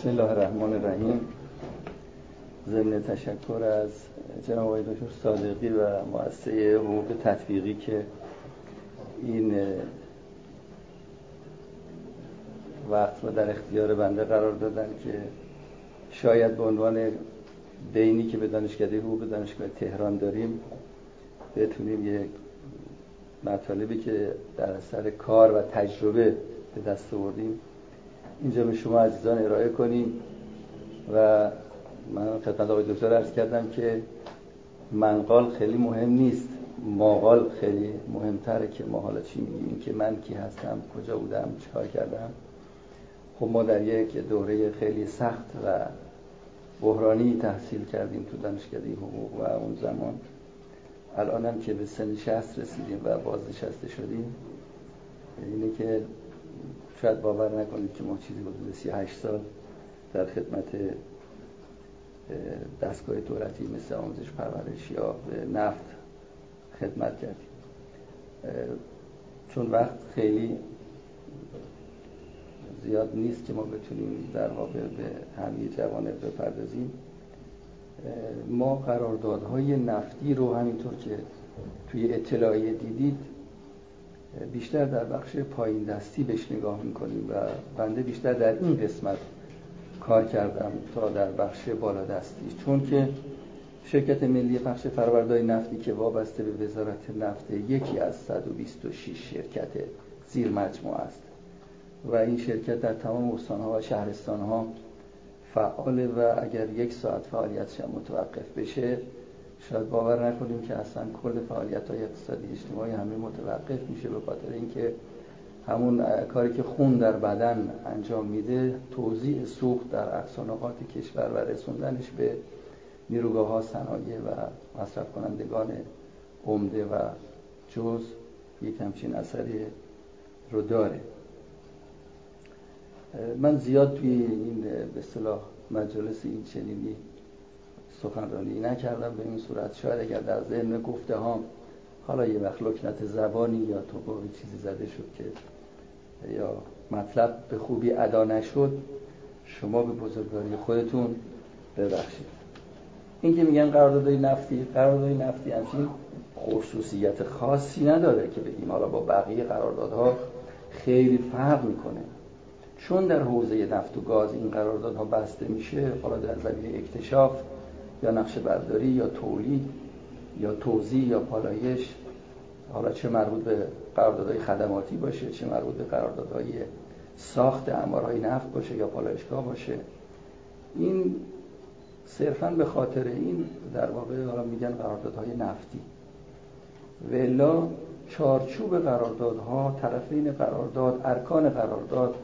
بسم الله الرحمن الرحیم. ضمن تشکر از جناب آقای دکتر صادقی و مؤسسه حقوق تطبیقی که این وقت رو در اختیار بنده قرار دادن که شاید به عنوان بینی که به دانشکده حقوق دانشگاه تهران داریم بتونیم یک مطالبی که در اثر کار و تجربه به دست آوردیم اینجا به شما عزیزان ارائه کنیم و من خدمت آقای دکتر عرض کردم که منقال خیلی مهم نیست. ماقال خیلی مهمتره که ما حالا چی میگیم که من کی هستم کجا بودم چیکار کردم. خب ما در یک دوره خیلی سخت و بحرانی تحصیل کردیم تو دانشکده حقوق و اون زمان. الانم که به سن شهست رسیدیم و بازنشسته شدیم اینه که شاید باور نکنید که ما چیزی حدود 38 سال در خدمت دستگاه دولتی مثل آموزش پرورش یا نفت خدمت کردیم. چون وقت خیلی زیاد نیست که ما بتونیم در واقع به همه جوانه بپردازیم. ما قراردادهای نفتی رو همینطور که توی اطلاعیه دیدید بیشتر در بخش پایین دستی بهش نگاه می‌کنیم و بنده بیشتر در این قسمت کار کردم تا در بخش بالا دستی. چون که شرکت ملی بخش فروردهای نفتی که وابسته به وزارت نفت یکی از 126 شرکت زیر مجموعه است. و این شرکت در تمام استانها و شهرستانها فعاله و اگر یک ساعت فعالیتش متوقف بشه شاید باور نکنیم که اصلا کل فعالیت های اقتصادی اجتماعی همه متوقف میشه به خاطر اینکه همون کاری که خون در بدن انجام میده توضیح سوخت در اقصانقات کشور و رسوندنش به نیروگاه ها صنایع و مصرف کنندگان عمده و جز یک همچین اثری رو داره. من زیاد توی این به صلاح مجالس این چنینی سخنرانی نکردم به این صورت. شاید اگر در ذهن گفته ها حالا یه وقت لکنت زبانی یا تو چیزی زده شد که یا مطلب به خوبی ادا نشد شما به بزرگواری خودتون ببخشید. این که میگن قراردادهای نفتی قراردادهای نفتی همچین خصوصیت خاصی نداره که بگیم حالا با بقیه قراردادها خیلی فرق می‌کنه. چون در حوزه نفت و گاز این قراردادها بسته میشه حالا در زمینه اکتشاف یا نقش برداری یا تولید یا توزیع یا پالایش. حالا چه مربوط به قراردادهای خدماتی باشه چه مربوط به قراردادهای ساخت امارهای نفت باشه یا پالایشگاه باشه. این صرفا به خاطر این در واقع حالا میگن قراردادهای نفتی. ولا چارچوب قراردادها طرفین قرارداد ارکان قرارداد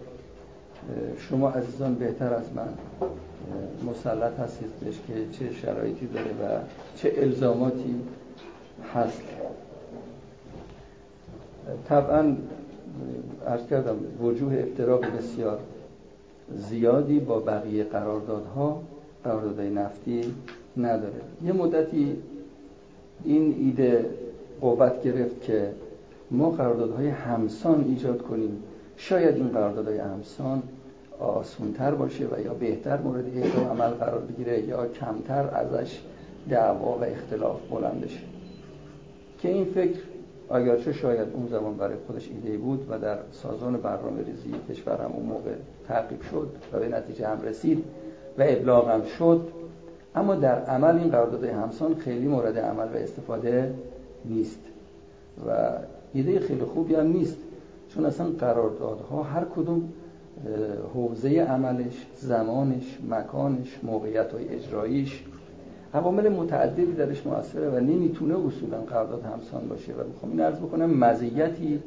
شما عزیزان بهتر از من مسلط هستید بهش که چه شرایطی داره و چه الزاماتی هست. طبعا ارز کردم وجوه افتراق بسیار زیادی با بقیه قراردادها قراردادهای نفتی نداره. یه مدتی این ایده قوت گرفت که ما قراردادهای همسان ایجاد کنیم. شاید این قراردادهای همسان آسونتر باشه و یا بهتر مورد احکام عمل قرار بگیره یا کمتر ازش دعوا و اختلاف بلند بشه. که این فکر اگرچه شاید اون زمان برای خودش ایده بود و در سازان برنامه ریزی کشور هم اون موقع تعقیب شد و به نتیجه هم رسید و ابلاغ هم شد. اما در عمل این قرارداد همسان خیلی مورد عمل و استفاده نیست و ایده خیلی خوبی هم نیست. چون اصلا قراردادها هر کدوم حوزه عملش زمانش مکانش موقعیت های اجراییش. عوامل متعددی درش موثره و نمی‌تونه اصولا قرارداد همسان باشه و می‌خوام این عرض بکنم مزیتی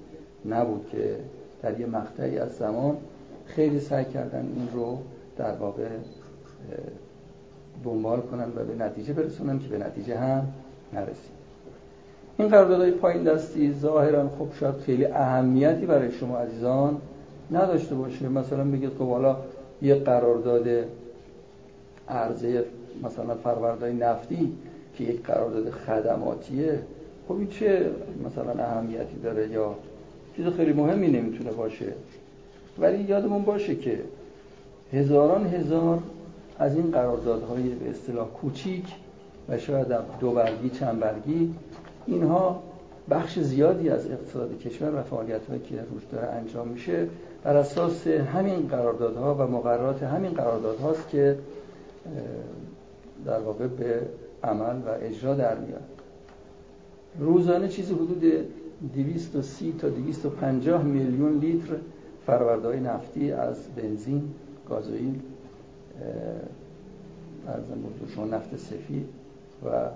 نبود که در یه مقطعی از زمان خیلی سعی کردن این رو در واقع دنبال کنن و به نتیجه برسونن که به نتیجه هم نرسید این قراردادهای پایین دستی ظاهرا خب شاید خیلی اهمیتی برای شما عزیزان نداشته باشه. مثلا بگید خب حالا یه قرارداد عرضه مثلا فروردهای نفتی که یک قرارداد خدماتیه خب این چه مثلا اهمیتی داره یا چیز خیلی مهمی نمی‌تونه باشه؟ ولی یادمون باشه که هزاران هزار از این قراردادهای به اصطلاح کوچیک و شاید دو برگی چند برگی اینها بخش زیادی از اقتصاد کشور و فعالیت که روش داره انجام میشه. بر اساس همین قراردادها و مقررات همین قراردادهاست که در واقع به عمل و اجرا در میاد. روزانه چیزی حدود 230 تا 250 میلیون لیتر فروردهای نفتی از بنزین، گازوئیل، ارزم نفت سفید و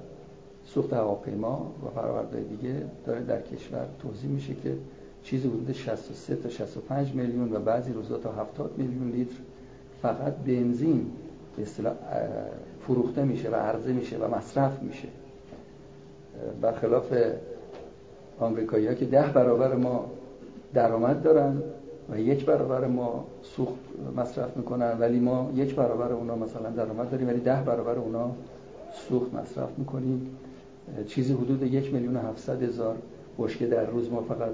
سوخت هواپیما و فروردهای دیگه داره در کشور توضیح میشه که چیزی حدود 63 تا 65 میلیون و بعضی روزا تا 70 میلیون لیتر فقط بنزین به اصطلاح فروخته میشه و عرضه میشه و مصرف میشه. برخلاف آمریکایی ها که ده برابر ما درآمد دارن و یک برابر ما سوخت مصرف می‌کنن ولی ما یک برابر اونا مثلا درآمد داریم ولی ده برابر اونا سوخت مصرف می‌کنیم. چیزی حدود یک میلیون هفتصد هزار بشکه در روز ما فقط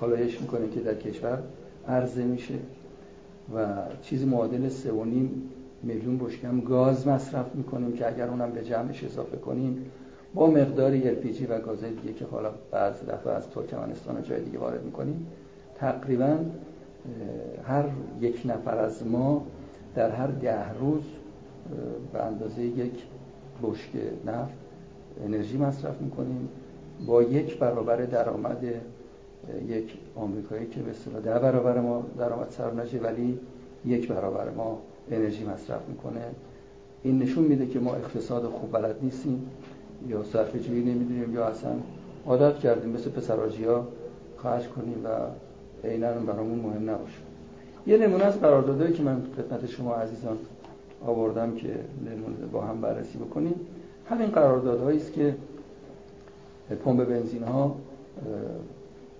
پالایش می‌کنیم که در کشور عرضه میشه و چیزی معادل سه و نیم میلیون بشکه هم گاز مصرف می‌کنیم که اگر اونم به جمعش اضافه کنیم با مقداری LPG و گازهای دیگه که حالا بعض دفعه از ترکمنستان و جای دیگه وارد می‌کنیم تقریبا هر یک نفر از ما در هر ده روز به اندازه یک بشکه نفت انرژی مصرف می‌کنیم. با یک برابر درآمد یک آمریکایی که به اصطلاح ده برابر ما درآمد سرانشه ولی یک برابر ما انرژی مصرف می‌کنه. این نشون میده که ما اقتصاد خوب بلد نیستیم یا صرف جویی نمی‌دونیم یا اصلا عادت کردیم. مثل پسراجی ها خرج کنیم و عینا برامون مهم نباشه. یه نمونه از قراردادهایی که من خدمت شما عزیزان آوردم که با هم بررسی بکنیم. همین قراردادهایی است که پمپ بنزین ها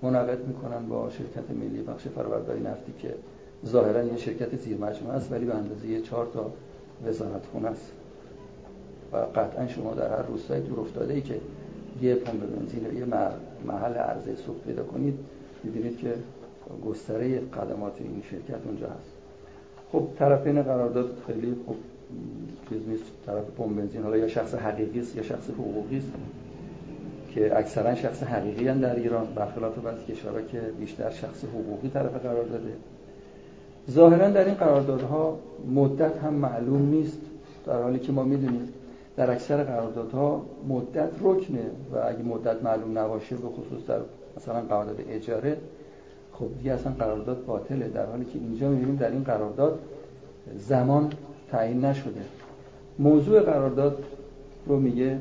منعقد می‌کنن با شرکت ملی بخش فرآوردهای نفتی که ظاهرا یه شرکت زیر مجموعه است ولی به اندازه چهار تا وزارت خونه است. و قطعا شما در هر روستای دور افتاده ای که یه پمپ بنزین یه محل عرضه سوخت پیدا کنید می‌بینید که گستره قدمات این شرکت اونجا هست. خب طرفین قرارداد خیلی خوب چیز نیست طرف پمپ بنزین. حالا یا شخص حقیقی است یا شخص حقوقی است که اکثرا شخص حقیقی هم در ایران. برخلاف بعضی کشورها که بیشتر شخص حقوقی طرف قرار داده. ظاهرا در این قراردادها مدت هم معلوم نیست در حالی که ما می‌دونیم در اکثر قراردادها مدت رکنه و اگه مدت معلوم نباشه به خصوص در مثلا قرارداد اجاره خب دیگه اصلا قرارداد باطله. در حالی که اینجا می‌بینیم در این قرارداد زمان تعیین نشده. موضوع قرارداد رو میگه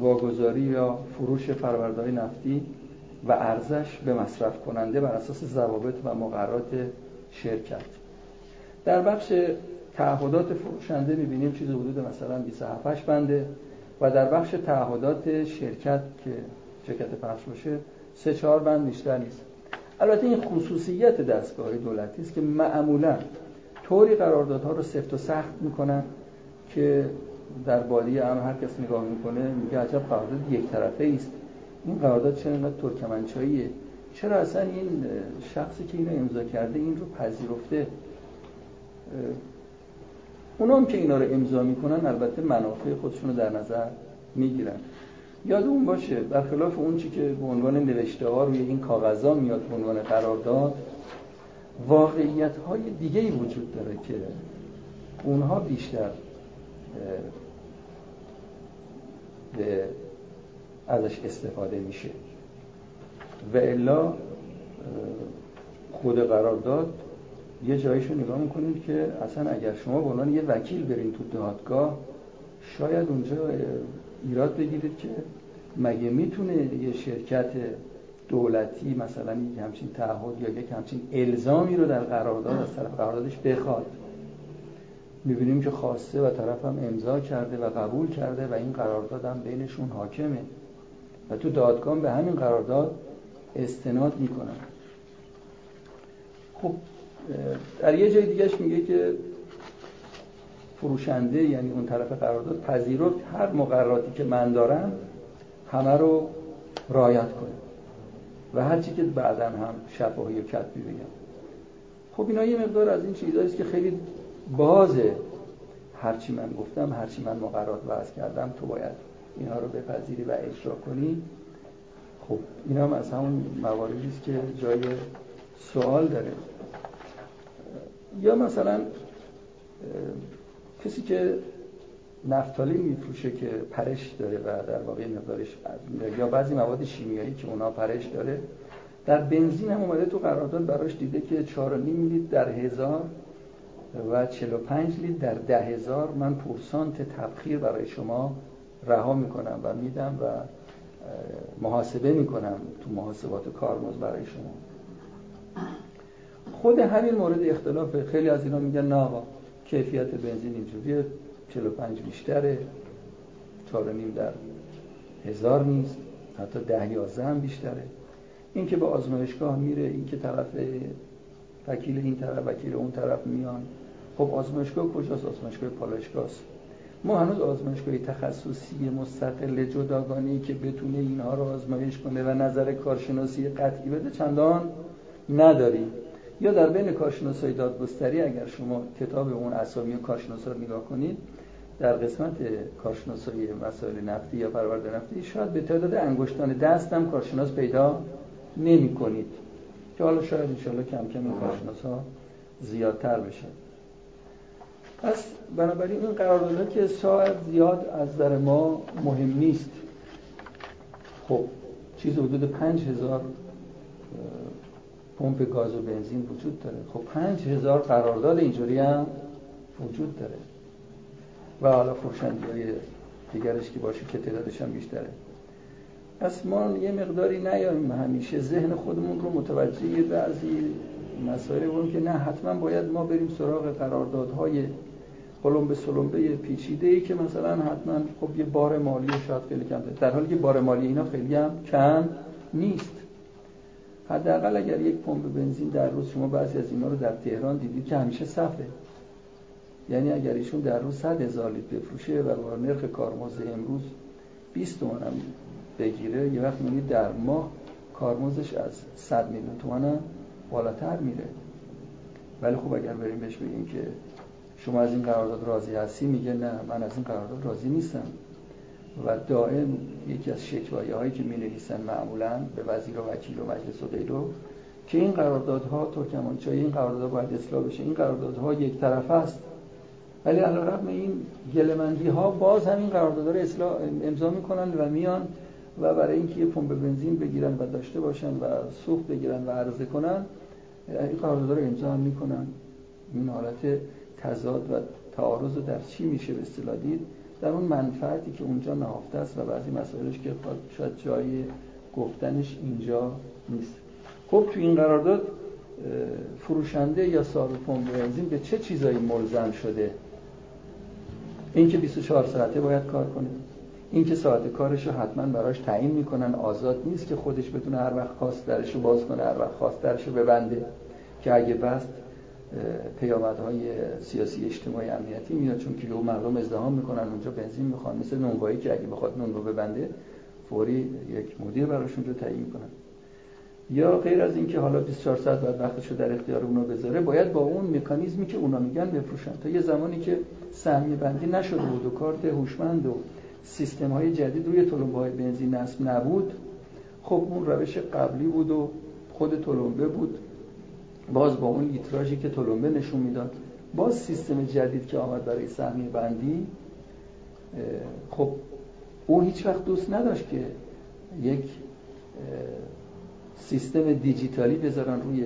واگذاری یا فروش فروردهای نفتی و ارزش به مصرف کننده بر اساس ضوابط و مقررات شرکت. در بخش تعهدات فروشنده می‌بینیم چیز حدود مثلا 27 بنده و در بخش تعهدات شرکت که شرکت پخش باشه سه چهار بند بیشتر نیست. البته این خصوصیت دستگاه دولتی است که معمولا طوری قراردادها رو سفت و سخت می‌کنن که در بادی هم هر کس نگاه می‌کنه میگه عجب قرارداد یک طرفه است این قرارداد چرا اینقدر ترکمنچاییه؟ چرا اصلا این شخصی که اینو امضا کرده این رو پذیرفته؟ اونام که اینا رو امضا می‌کنن البته منافع خودشون رو در نظر می‌گیرن. یاد اون باشه برخلاف اون چی که به عنوان نوشته ها روی این کاغذا میاد به عنوان قرارداد واقعیت های دیگه ای وجود داره که اونها بیشتر به ازش استفاده میشه. و الا خود قرارداد یه جایشو نگاه می‌کنید که اصلا اگر شما به عنوان یه وکیل برین تو دادگاه شاید اونجا ایراد بگیرید که مگه می‌تونه یه شرکت دولتی مثلا یک همچین تعهد یا یک همچین الزامی رو در قرارداد از طرف قراردادش بخواد. می‌بینیم که خواسته و طرف هم امضا کرده و قبول کرده و این قرارداد هم بینشون حاکمه. و تو دادگاه به همین قرارداد استناد می‌کنن. خب در یه جای دیگهش میگه که فروشنده یعنی اون طرف قرارداد پذیرفت هر مقرراتی که من دارم همه رو رایت کنه. و هر چی که بعدا هم شفاهی و کتبی بگم خب اینا یه مقدار از این چیزهایی که خیلی باز هرچی من گفتم هرچی من مقررات وضع کردم تو باید اینها رو بپذیری و اجرا کنی. خب این هم از همون مواردی است که جای سوال داره. یا مثلا کسی که نفتالین میفروشه که پرش داره و در واقع مقدارش یا بعضی مواد شیمیایی که اونا پرش داره. در بنزین هم اومده تو قرارداد براش دیده که 4.5 لیتر در هزار و 45 لیتر در ده هزار. من پورسانت تبخیر برای شما رها می‌کنم و میدم و محاسبه می‌کنم تو محاسبات کارمز برای شما. خود همین مورد اختلاف. خیلی از اینا میگن نه آقا کیفیت بنزین اینجوریه. 45 بیشتره 4 نیم در هزار نیست حتی ده یازده هم بیشتره. این که به آزمایشگاه میره این که طرف وکیل این طرف وکیل اون طرف میان. خب آزمایشگاه کجاست؟ آزمایشگاه پالایشگاهست ما هنوز آزمایشگاه تخصصی مستقل جداگانه که بتونه اینها رو آزمایش کنه و نظر کارشناسی قطعی بده چندان نداریم. یا در بین کارشناسای دادگستری اگر شما کتاب اون اسامی کارشناسا رو نگاه کنید در قسمت کارشناسای مسائل نفتی یا پرورده نفتی شاید به تعداد انگشتان دست هم کارشناس پیدا نمی کنید. که حالا شاید انشالله کم کم این کارشناس ها زیادتر بشه. پس بنابراین این قراردادها که شاید زیاد از در ما مهم نیست. خب چیز حدود پنج هزار پمپ گاز و بنزین وجود داره. خب پنج هزار قرارداد اینجوری هم وجود داره. و حالا فروشنده های دیگرش که باشه که تعدادش هم بیشتره. پس ما یه مقداری نیاییم همیشه ذهن خودمون رو متوجه بعضی مسائل بودیم که نه حتما باید ما بریم سراغ قراردادهای به سلمبه پیچیده ای که مثلا حتما خب یه بار مالی شاید خیلی کم در حالی که بار مالی اینا خیلی هم کم نیست. حداقل اگر یک پمپ بنزین در روز شما بعضی از اینا رو در تهران دیدید که همیشه صفه یعنی اگر ایشون در روز 100 هزار لیتر بفروشه و با نرخ کارمزد امروز 20 تومن هم بگیره یه وقت می‌بینید در ماه کارمزدش از 100 میلیون تومن هم بالاتر میره. ولی خب اگر بریم بهش بگیم که شما از این قرارداد راضی هستی میگه نه من از این قرارداد راضی نیستم. و دائم یکی از شکوایه هایی که می نویسن معمولا به وزیر و وکیل و مجلس و غیره که این قراردادها ترکمانچای این قراردادها باید اصلاح بشه. این قراردادها یک طرف است ولی علیرغم این گلمندی ها باز همین قراردادها رو اصلاح امضا می‌کنن و میان و برای اینکه یه پمپ بنزین بگیرن و داشته باشن و سوخت بگیرن و عرضه کنن این قراردادها رو امضا هم می‌کنن. این حالت تضاد و تعارض در چی میشه به اصطلاح دید؟ در اون منفعتی که اونجا نهفته است و بعضی مسائلش که شاید جای گفتنش اینجا نیست. خب تو این قرارداد فروشنده یا صاحب پمپ بنزین به چه چیزایی ملزم شده؟ اینکه 24 ساعته باید کار کنه. اینکه ساعت کارش رو حتما براش تعیین می‌کنن. آزاد نیست که خودش بتونه هر وقت خواست درش رو باز کنه هر وقت خواست درش رو ببنده. که اگه بست پیامدهای سیاسی اجتماعی امنیتی میاد. چون که مردم ازدهام می‌کنن اونجا بنزین می‌خوان. مثل نونوایی که اگه بخواد نون رو ببنده فوری یک مدیر براش اونجا تعیین کنن. یا غیر از اینکه حالا 24 ساعت بعد وقتش رو در اختیار اونا بذاره باید با اون مکانیزمی که اونا میگن بفروشن. تا یه زمانی که سهمیه بندی نشده بود و کارت هوشمند و سیستم های جدید روی تلمبه های بنزین نصب نبود. خب اون روش قبلی بود و خود تلمبه بود. باز با اون لیتراژی که تلمبه نشون می‌داد. باز سیستم جدید که آمد برای سهمیه بندی خب او هیچ وقت دوست نداشت که یک سیستم دیجیتالی بذارن روی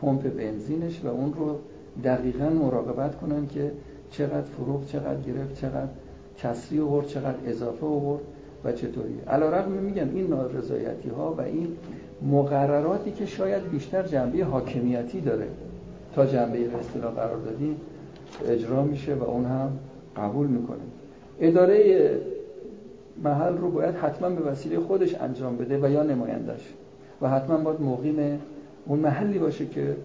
پمپ بنزینش و اون رو دقیقا مراقبت کنن که چقدر فروغ چقدر گرفت چقدر کسری آورد چقدر اضافه آورد و چطوری. علیرغم میگم این نارضایتی ها و این مقرراتی که شاید بیشتر جنبه حاکمیتی داره. تا جنبه به اصطلاح قرار دادی اجرا میشه و اون هم قبول می‌کنه. اداره محل رو باید حتما به وسیله خودش انجام بده و یا نمایندش و حتما باید مقیم اون محلی باشه که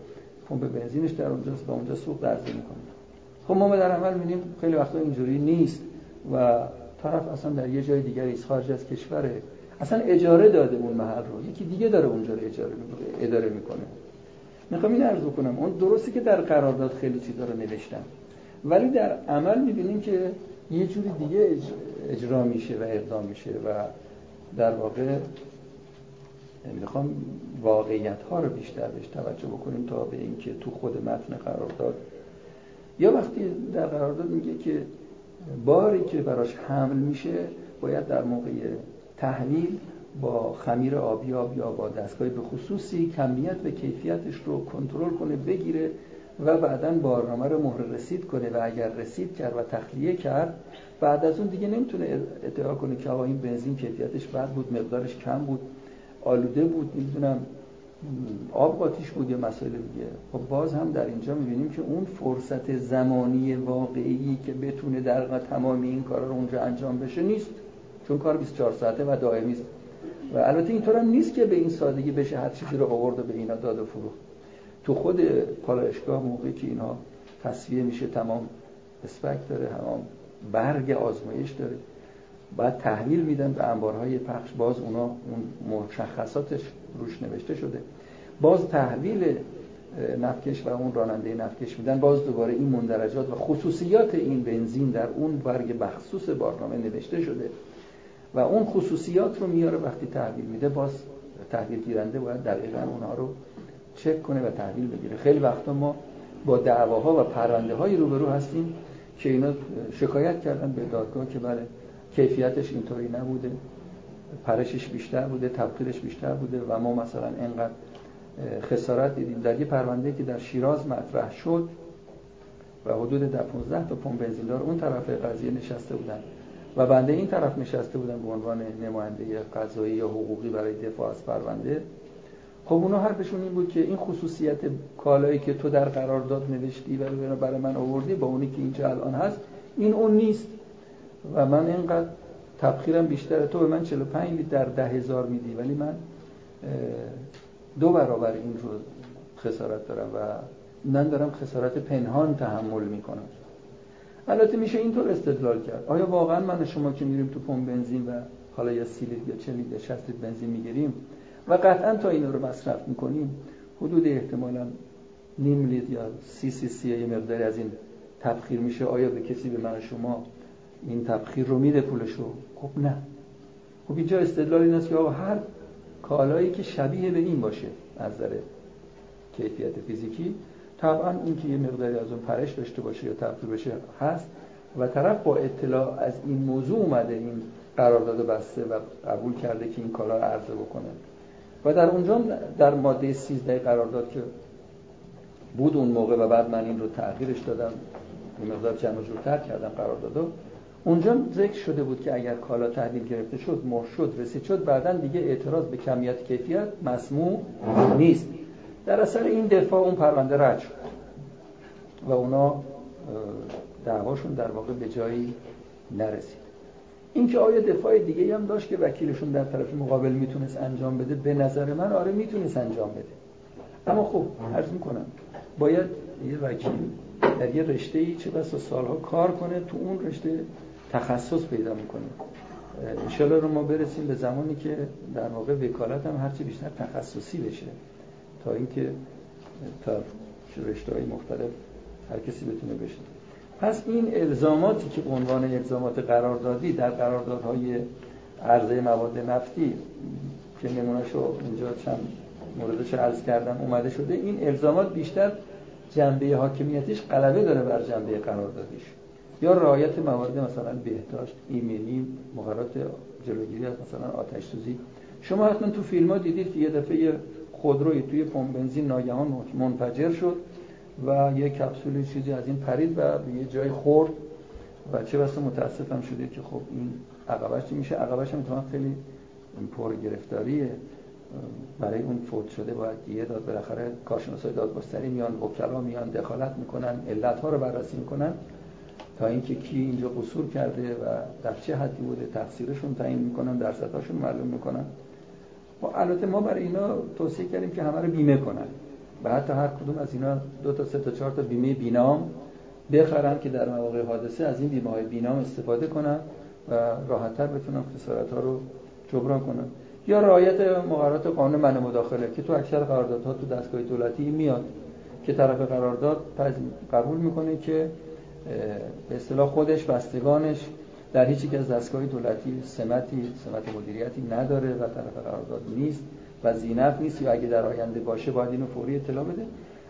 پمپ بنزینش در اونجاست و اونجا سوق درزه می‌کنه. خب ما در عمل می‌بینیم خیلی وقتا اینجوری نیست و طرف اصلا در یه جای دیگری خارج از کشوره اصلا اجاره داده اون محل رو. یکی دیگه داره اونجا رو اجاره اداره می‌کنه. می‌خوام این عرض کنم اون درستی که در قرارداد خیلی چیزا رو نوشتم. ولی در عمل می‌بینیم که یه جوری دیگه اجرا میشه و اقدام میشه و در واقع می‌خوام واقعیت ها رو بیشتر بهش توجه بکنیم تا به اینکه تو خود متن قرارداد یا وقتی در قرارداد میگه که باری که براش حمل میشه باید در موقع تحویل با خمیر آبیاب یا با دستگاه به خصوصی کمیت و کیفیتش رو کنترل کنه بگیره و بعدا بارنامه رو مهر رسید کنه و اگر رسید کرد و تخلیه کرد بعد از اون دیگه نمی‌تونه ادعا کنه که آقا این بنزین کیفیتش بد بود مقدارش کم بود آلوده بود نمی‌دونم. آب قاتیش بود یا مسائل دیگه. خب باز هم در اینجا می‌بینیم که اون فرصت زمانی واقعی که بتونه در تمامی این کارا رو اونجا انجام بشه نیست. چون کار 24 ساعته و دائمی است. و البته اینطور هم نیست که به این سادگی بشه هر چیزی رو آورد و به اینا داد و فروخت. تو خود پالایشگاه موقعی که اینها تصویه میشه تمام اسپک داره تمام برگ آزمایش داره. بعد تحویل میدن به انبارهای پخش. باز اونا اون مشخصاتش روش نوشته شده. باز تحویل نفکش و اون راننده نفکش میدن باز دوباره این مندرجات و خصوصیات این بنزین در اون برگ مخصوص بارنامه نوشته شده. و اون خصوصیات رو میاره وقتی تحویل میده باز تحویل گیرنده باید دقیقا اونها رو چک کنه و تحویل بگیره. خیلی وقتا ما با دعواها و پرونده های روبرو هستیم که اینا شکایت کردن به دادگاه که بله کیفیتش اینطوری نبوده. پرشش بیشتر بوده تبخیرش بیشتر بوده و ما مثلا اینقدر خسارت دیدیم. در یه پرونده که در شیراز مطرح شد و حدود در 15 تا پمپ بنزیندار اون طرف قضیه نشسته بودن و بنده این طرف نشسته بودن به عنوان نماینده قضایی یا حقوقی برای دفاع از پرونده. خب اونا حرفشون این بود که این خصوصیت کالایی که تو در قرارداد نوشتی و برای من آوردی با اونی که اینجا الان هست این اون نیست. و من اینقدر تبخیرم بیشتره تو به من 45 لیتر در ده هزار میدی. ولی من دو برابر این رو خسارت دارم و من دارم خسارت پنهان تحمل می‌کنم. البته میشه اینطور استدلال کرد. آیا واقعا من شما که میریم تو پمپ بنزین و حالا یا سی یا 40 لیتر یا 60 لیتر بنزین می‌گیریم و قطعا تا اینا رو مصرف می‌کنیم حدود احتمالا نیم لیتر یا سی سی سی یه مقداری از این تبخیر میشه. آیا به کسی به من شما این تبخیر رو میده پولشو؟ خب نه. خب اینجا استدلال این است که آقا هر کالایی که شبیه به این باشه از نظر کیفیت فیزیکی طبعا این که یه مقداری از اون پرش داشته باشه یا تبخیر بشه هست و طرف با اطلاع از این موضوع اومده این قرارداد بسته و قبول کرده که این کالا رو عرضه بکنه. و در اونجا در ماده 13 قرارداد که بود اون موقع و بعد من این رو تغییرش دادم یه مقدار جمع جورتر کردم قراردادو اونجا ذکر شده بود که اگر کالا تحویل گرفته شد مر شد رسید. شد بعدا دیگه اعتراض به کمیت کیفیت مسموع نیست. در اثر این دفاع اون پرونده رد شد و اونا دعواشون در واقع به جایی نرسید. اینکه آیا دفاع دیگه هم داشت که وکیلشون در طرف مقابل می‌تونست انجام بده به نظر من آره می‌تونست انجام بده. اما خب عرض می‌کنم باید یه وکیل در یه رشته ای چه بسا سالها کار کنه تو اون رشته تخصص پیدا می‌کنه انشالله رو ما برسیم به زمانی که در واقع وکالت هم هرچی بیشتر تخصصی بشه. تا اینکه تا رشته های مختلف هر کسی بتونه بشه. پس این الزاماتی که عنوان الزامات قراردادی در قراردادهای عرضه مواد نفتی که نمونهشو اینجا چند موردش عرض کردم اومده شده این الزامات بیشتر جنبه حاکمیتیش غلبه داره بر جنبه قراردادیش. یا رعایت موارد مثلا بهداشت ایمنی مقررات جلوگیری از مثلا آتش سوزی شما حتما تو فیلم ها دیدید که یه دفعه خودروی توی پمپ بنزین ناگهان منفجر شد و یه کپسول چیزی از این پرید و به یه جای خورد و چه بسا متاسفم شده که خب این عقبش چی میشه؟ عقبش هم خیلی پر گرفتاریه برای اون فوت شده باید دیگه داد بالاخره کارشناسای دادگستری میان وکلا میان دخالت می‌کنن علت ها رو بررسی می‌کنن. تا اینکه کی اینجا قصور کرده و در چه حدی بوده تقصیرشون تعیین می‌کنن درصدهاشون معلوم می‌کنن. و خب البته ما برای اینا توصیه کردیم که همه رو بیمه کنن. و حتی هر کدوم از اینا دو تا سه تا چهار تا بیمه بینام بخرن که در مواقع حادثه از این بیمه های بینام استفاده کنن و راحتتر بتونن خسارت ها رو جبران کنن. یا رعایت مقررات قانون من مداخله که تو اکثر قراردادها تو دستگاه دولتی میاد که طرف قرارداد قبول می‌کنه که به اصطلاح خودش بستگانش در هیچ یک از دستگاه دولتی سمتی سمت مدیریتی نداره و طرف قرارداد نیست و زینف نیست یا اگه در آینده باشه باید اینو فوری اطلاع بده.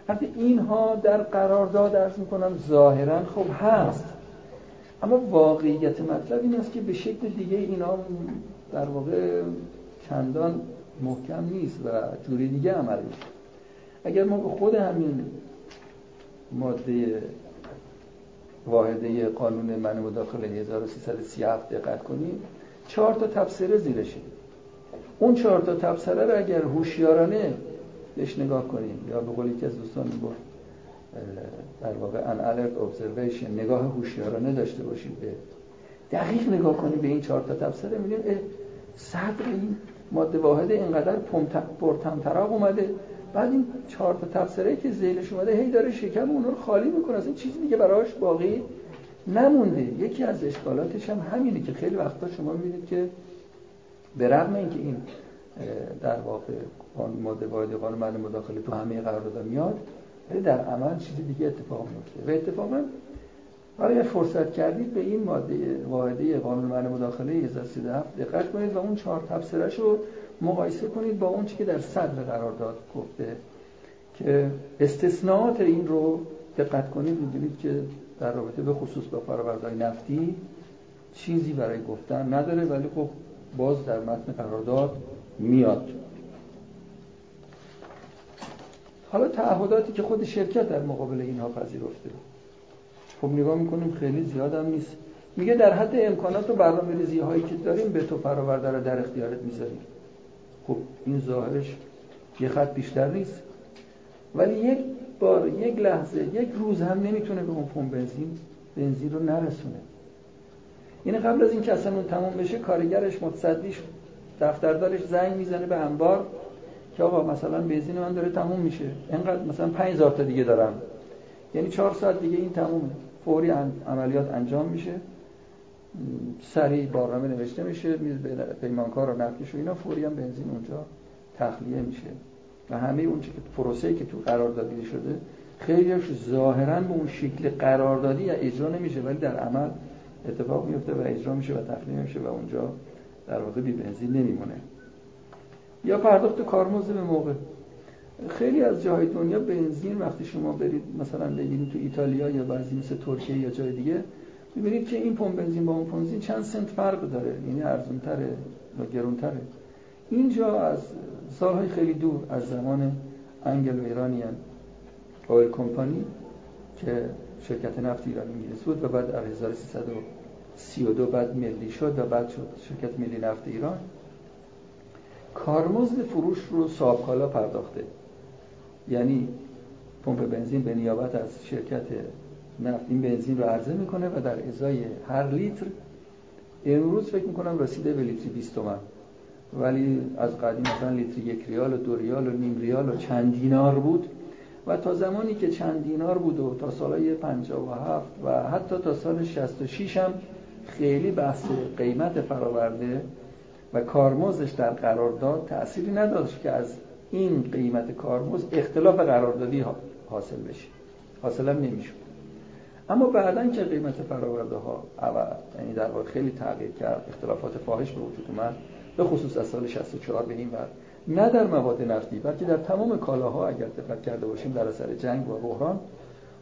حتی اینها در قرارداد درس می‌کنم ظاهرا خب هست. اما واقعیت مطلب این است که به شکل دیگه اینا در واقع چندان محکم نیست و جوری دیگه عمل میشه اگر ما به خود همین ماده واحده قانون من مداخله 1337 دقت کنیم چهار تا تفسیره زیرشه. اون چهار تا تفسیره رو اگر هوشیارانه بهش نگاه کنیم یا به قول یکی از دوستان می‌گفت در واقع ان alert observation نگاه هوشیارانه داشته باشید به دقیق نگاه کنیم به این چهار تا تفسیره می‌بینیم صدر این ماده واحد اینقدر پرتمطراق اومده. بعد این چهار تا تفسیره که ذیلش اومده هی داره شکم اون رو خالی می‌کنه. اصلا چیزی دیگه براش باقی نمونده. یکی از اشکالاتش هم همینه که خیلی وقتا شما می‌بینید که به رغم اینکه این در واقع ماده واحد قانون مدن مداخله تو همه قرارداد میاد ولی در عمل چیزی دیگه اتفاق میفته و اتفاقا برای فرصت کردید به این ماده واحده قانون مدن مداخله 1337 دقت کنید و اون چهار رو مقایسه کنید با اون که در صدر قرارداد گفته که استثناءات این رو دقت کنید می‌بینید که در رابطه به خصوص با فرآوردهای نفتی چیزی برای گفتن نداره ولی خب باز در متن قرارداد میاد. حالا تعهداتی که خود شرکت در مقابل اینها پذیرفته. خب نگاه می‌کنیم خیلی زیاد هم نیست. میگه در حد امکانات و برنامه ریزی هایی که داریم به تو فرآورده رو در اختیارت می‌ذاریم. خب این ظاهرش یه خط بیشتر نیست. ولی یک بار یک لحظه یک روز هم نمی‌تونه به اون پمپ بنزین بنزین رو نرسونه. یعنی قبل از اینکه اصلا اون تموم بشه کارگرش متصدیش دفتردارش زنگ می‌زنه به انبار که آقا مثلا بنزین من داره تموم میشه. اینقدر مثلا 5000 تا دیگه دارم. یعنی چهار ساعت دیگه این تمومه. فوری عملیات انجام میشه. سریع بارنامه نوشته میشه پیمانکار رو نقلش و اینا فوری هم بنزین اونجا تخلیه میشه. و همه اون که پروسه که تو قراردادی شده خیلیش ظاهرا به اون شکل قراردادی اجرا نمیشه ولی در عمل اتفاق میفته و اجرا میشه و تخلیه میشه و اونجا در واقع بی بنزین نمیمونه. یا پرداخت کارمزد به موقع. خیلی از جاهای دنیا بنزین وقتی شما برید مثلا بگیرید تو ایتالیا یا بعضی مثل ترکیه یا جای دیگه می‌بینید که این پمپ بنزین با اون پمپ بنزین چند سنت فرق داره یعنی ارزونتره و گرونتره. اینجا از سالهای خیلی دور از زمان انگل و ایرانیان اویل کمپانی که شرکت نفت ایران انگلیس بود و بعد در 1332 بعد ملی شد و بعد شد شرکت ملی نفت ایران کارمزد فروش رو صاحب کالا پرداخته. یعنی پمپ بنزین به نیابت از شرکت نفت این بنزین رو عرضه می‌کنه و در ازای هر لیتر امروز فکر می‌کنم رسیده به لیتری 20 تومن. ولی از قدیم مثلا لیتر یک ریال و دو ریال و نیم ریال و چند دینار بود. و تا زمانی که چند دینار بود و تا سالهای 57 و حتی تا سال 66 هم خیلی بحث قیمت فراورده و کارمزدش در قرارداد تأثیری نداشت که از این قیمت کارمزد اختلاف قراردادی حاصل بشه. حاصل هم نمی‌شد. اما بعدا که قیمت فراورده ها یعنی در واقع خیلی تغییر کرد اختلافات فاحش به وجود اومد به خصوص از سال 64 به این بعد نه در مواد نفتی بلکه در تمام کالاها اگر دقت کرده باشیم در اثر جنگ و بحران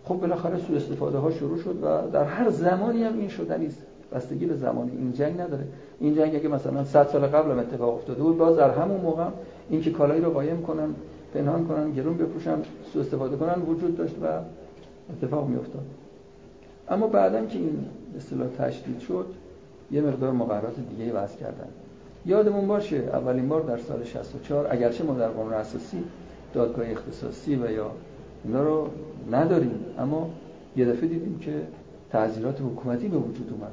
خب بالاخره سوء استفاده ها شروع شد و در هر زمانی هم این شده نیست. بستگی به زمان این جنگ نداره. این جنگ اگه مثلا 100 سال قبل هم اتفاق افتاده بود باز در همون موقع اینکه کالایی رو قایم کنن پنهان کنن گرون بفروشن سوء استفاده کنن وجود داشت و اتفاق میافتاد. اما بعدا که این اصطلاح تشدید شد یه مقدار مقررات دیگه وضع کردن. یادمون باشه اولین بار در سال 64 اگرچه ما در قانون اساسی دادگاه اختصاصی و یا اینا رو نداریم اما یه دفعه دیدیم که تعذیرات حکومتی به وجود اومد.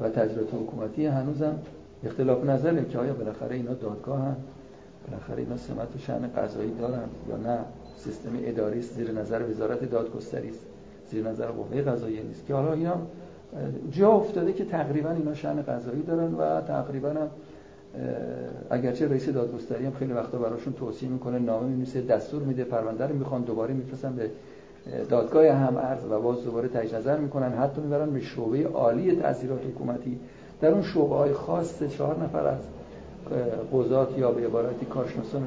و تعذیرات حکومتی هنوزم اختلاف نظره که آیا بالاخره اینا دادگاه هم بالاخره اینا سمت و شأن قضایی دارن یا نه. سیستم اداری زیر نظر وزارت دادگستری است. زیر نظر قوه قضاییه نیست. که حالا اینا جا افتاده که تقریبا اینا شأن قضایی دارن و تقریبا هم اگرچه رئیس دادگستری هم خیلی وقتا براشون توصیه می‌کنه نامه میمیسه دستور میده پرونده رو می‌خوان دوباره میفرستن به دادگاه هم ارز و باز دوباره تجدید نظر می‌کنن. حتی می‌برن به شعبه عالی تاثیرات حکومتی. در اون شعبه های خاص چهار نفر از قضات یا به عبارتی کارشناسان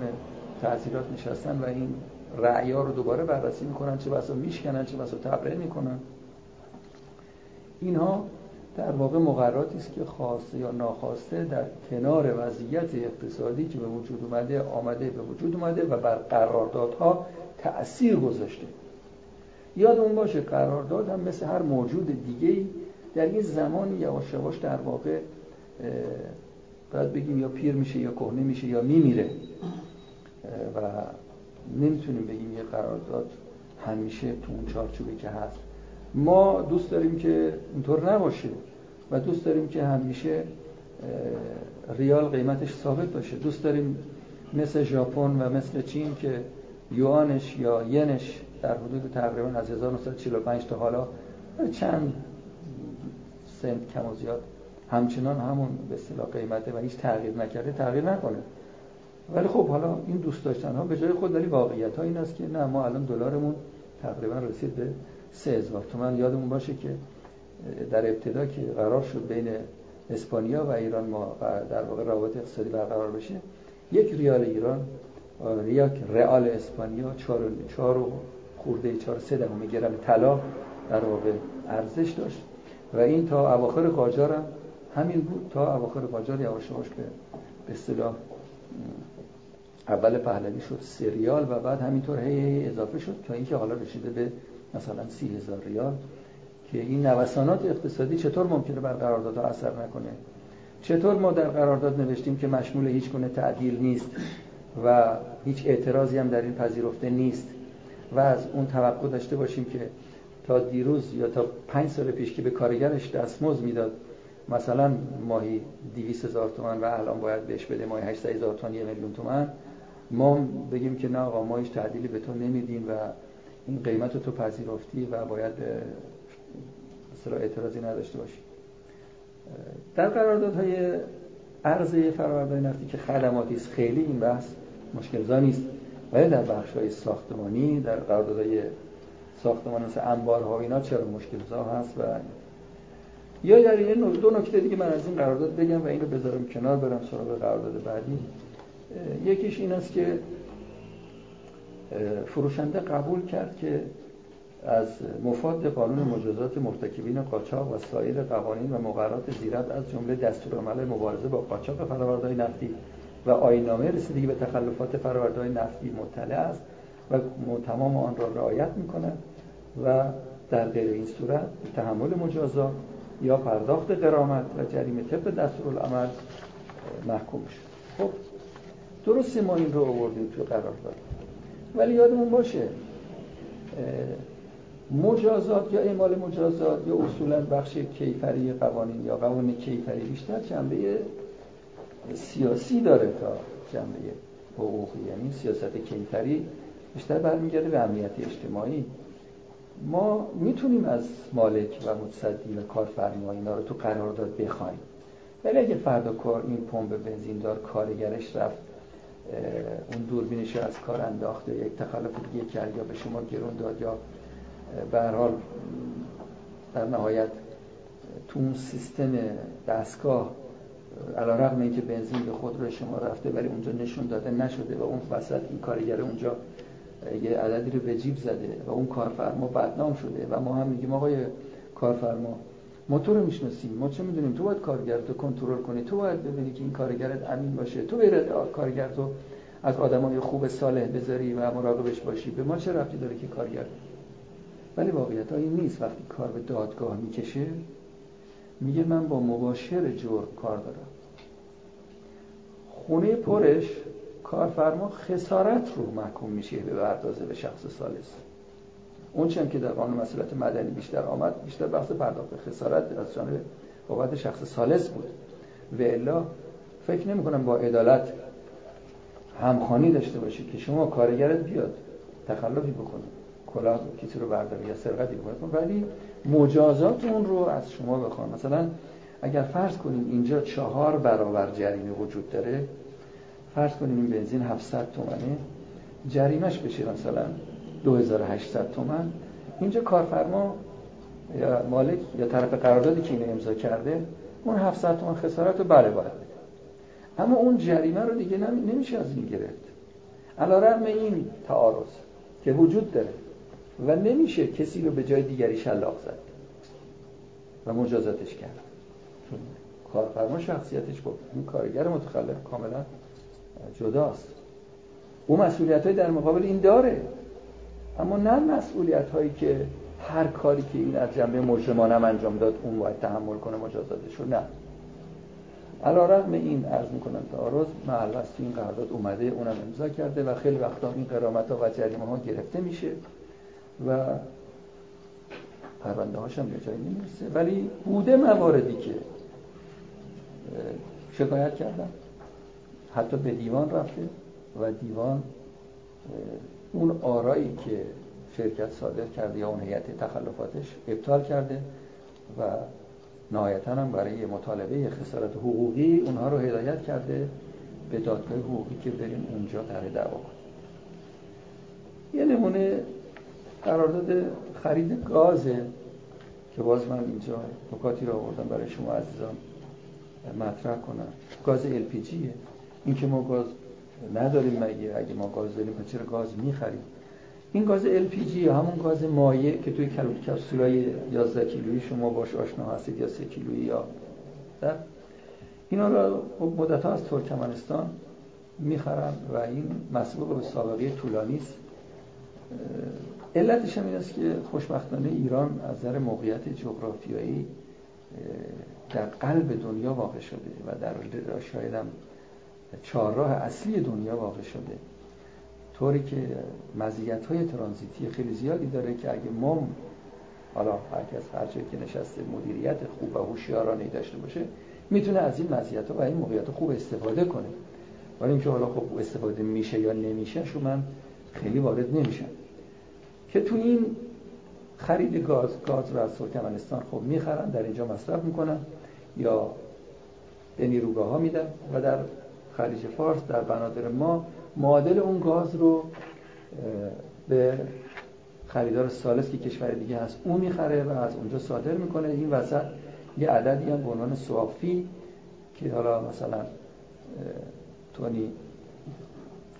تاثیرات نشستن و این رعیا رو دوباره بررسی می‌کنن چه بسا میشکنن چه بسا تبرئه می‌کنن. اینها در واقع مقرراتی است که خواسته یا ناخواسته در کنار وضعیت اقتصادی که به وجود اومده آمده به وجود اومده و بر قراردادها تأثیر گذاشته. یادمون باشه قرارداد هم مثل هر موجود دیگه در یه زمانی یواش یواش در واقع باید بگیم یا پیر میشه یا کهنه میشه یا میمیره. و نمی‌تونیم بگیم یه قرارداد همیشه تو اون چارچوبی که هست. ما دوست داریم که اینطور نباشه و دوست داریم که همیشه ریال قیمتش ثابت باشه. دوست داریم مثل ژاپن و مثل چین که یوانش یا ینش در حدود تقریبا از 1945 تا حالا چند سنت کم و زیاد همچنان همون به اصطلاح قیمته و هیچ تغییر نکرده تغییر نکنه. ولی خب حالا این دوست داشتن ها به جای خود ولی واقعیت ها این است که نه ما الان دلارمون تقریبا رسید به 3000 تومان. یادمون باشه که در ابتدا که قرار شد بین اسپانیا و ایران ما در واقع روابط اقتصادی برقرار بشه یک ریال ایران یک رئال اسپانیا چهار, چهار و خورده چهار سه دهم گرم طلا در واقع ارزش داشت. و این تا اواخر قاجار هم همین بود تا اواخر قاجار یواش یواش به به اصطلاح اول پهلوی شد سریال و بعد همینطور هی اضافه شد تا اینکه حالا رسیده به مثلا سی هزار ریال که این نوسانات اقتصادی چطور ممکنه بر قراردادها اثر نکنه؟ چطور ما در قرارداد نوشتیم که مشمول هیچ گونه تعدیل نیست و هیچ اعتراضی هم در این پذیرفته نیست و از اون توقع داشته باشیم که تا دیروز یا تا پنج سال پیش که به کارگرش دستمزد می‌داد مثلا ماهی 200 هزار تومن و الان باید بهش بده ماهی 800 هزار تومن یه میلیون تومن ما بگیم که نه آقا ما هیچ تعدیلی به تو نمیدیم و این قیمت رو تو پذیرفتی و باید مثلا اعتراضی نداشته باشی. در قراردادهای عرضه فرآوردهای نفتی که خدماتی است خیلی این بحث مشکل نیست. ولی در بخش های ساختمانی در قراردادهای ساختمان مثل انبارها اینا چرا مشکل هست؟ و یا در این دو نکته دیگه من از این قرارداد بگم و اینو بذارم کنار برم سراغ قرارداد بعدی. یکیش این است که فروشنده قبول کرد که از مفاد قانون مجازات مرتکبین قاچاق و سایر قوانین و مقررات زیرت از جمله دستورالعمل مبارزه با قاچاق فرآوردهای نفتی و آینامه رسیدگی به تخلفات فرآوردهای نفتی مطلع است و تمام آن را رعایت می‌کنه و در غیر این صورت تحمل مجازات یا پرداخت قرامت و جریمه طبق دستورالعمل محکوم شد خب درسته ما این رو آوردیم تو قرارداد. ولی یادمون باشه مجازات یا اعمال مجازات یا اصولا بخش کیفری قوانین یا قوانین کیفری بیشتر جنبه سیاسی داره تا جنبه حقوقی. یعنی سیاست کیفری بیشتر برمیگرده به امنیت اجتماعی. ما می‌تونیم از مالک و متصدی و کارفرما اینا رو تو قرارداد بخوایم. ولی اگه فردا کار این پمپ بنزیندار کارگرش رفت اون دوربینش از کار انداخته یک تخلف دیگه کرد یا به شما گرون داد یا به حال در نهایت تو اون سیستم دستگاه علا رقم اینکه بنزین به خود رو شما رفته ولی اونجا نشون داده نشده و اون وسط این کارگر اونجا یه عددی رو به جیب زده و اون کارفرما بدنام شده و ما هم میگیم آقای کارفرما ما تو رو می‌شناسیم. ما چه می‌دونیم؟ تو باید کارگرد رو کنترل کنی. تو باید ببینی که این کارگرت امین باشه. تو باید کارگرد رو از آدمای خوب صالح بذاری و مراقبش باشی. به ما چه رفتی داره که کارگر ولی واقعیت این نیست. وقتی کار به دادگاه می‌کشه میگه من با مباشر جرم کار دارم. خونه پرش کارفرما خسارت رو محکوم میشه. به بردازه به شخص سالس. اون چند که در قانون مسئولیت مدنی بیشتر آمد بیشتر بحث پرداخت خسارت از جانب بابت شخص سالس بود. و الا فکر نمی کنم با عدالت همخانی داشته باشید که شما کارگرت بیاد تخلفی بکنه کلاه کسی رو برداره یا سرقتی بکنه. ولی مجازات اون رو از شما بخوان مثلا اگر فرض کنیم اینجا چهار برابر جریمه وجود داره فرض کنیم این بنزین 700 تومنه جریمش بشه مثلا؟ 2800 تومن. اینجا کارفرما یا مالک یا طرف قراردادی که اینو امضا کرده اون 700 تومان خسارت رو بله باید اما اون جریمه رو دیگه نمیشه از این گرفت. علا رقم این تعارض که وجود داره و نمیشه کسی رو به جای دیگری شلاق زد و مجازاتش کرد. کارفرما شخصیتش با این کارگر متخلف کاملا جداست. او مسئولیت های در مقابل این داره. اما نه مسئولیت هایی که هر کاری که این از جنبه مجرمانه انجام داد اون باید تحمل کنه مجازاتش نه. علا رقم این عرض می‌کنم تعارض محل است این قرارداد اومده اونم امضا کرده و خیلی وقتا این قرامت ها و جریمه ها گرفته میشه و پرونده هاشم به جایی نمی‌رسه. ولی بوده مواردی که شکایت کردم. حتی به دیوان رفته و دیوان اون آرایی که شرکت صادر کرده یا اون هیئت تخلفاتش ابطال کرده و نهایتا هم برای مطالبه خسارت حقوقی اونها رو هدایت کرده به دادگاه حقوقی که بریم اونجا در دعوا کنیم. یه نمونه قرارداد خرید گازه که باز من اینجا نکاتی رو آوردم برای شما عزیزان مطرح کنم. گاز LPG این که ما گاز نداریم مگه؟ اگه ما گاز داریم چرا گاز می‌خریم؟ این گاز LPG همون گاز مایع که توی کپسولای 11 کیلویی شما باش آشنا هستید یا 3 کیلویی یا در اینا رو مدت ها از ترکمنستان می‌خرن و این مسبوق به سابقه طولانی است. علتش هم است که خوشبختانه ایران از نظر موقعیت جغرافیایی در قلب دنیا واقع شده و در شاید هم چهارراه اصلی دنیا واقع شده. طوری که مزیت های ترانزیتی خیلی زیادی داره که اگه ما حالا هر کس هر که نشسته مدیریت خوب و هوشیارانه داشته باشه می‌تونه از این مزیت ها و این موقعیت خوب استفاده کنه. ولی اینکه حالا خب استفاده میشه یا نمیشه شو من خیلی وارد نمیشم که تو این خرید گاز گاز رو از ترکمنستان خب می‌خرن در اینجا مصرف می‌کنن یا به نیروگاه ها میدن و در خلیج فارس در بنادر ما معادل اون گاز رو به خریدار سالس که کشور دیگه هست اون می‌خره و از اونجا صادر می‌کنه. این وسط یه عددی هم به عنوان سوافی که حالا مثلا تونی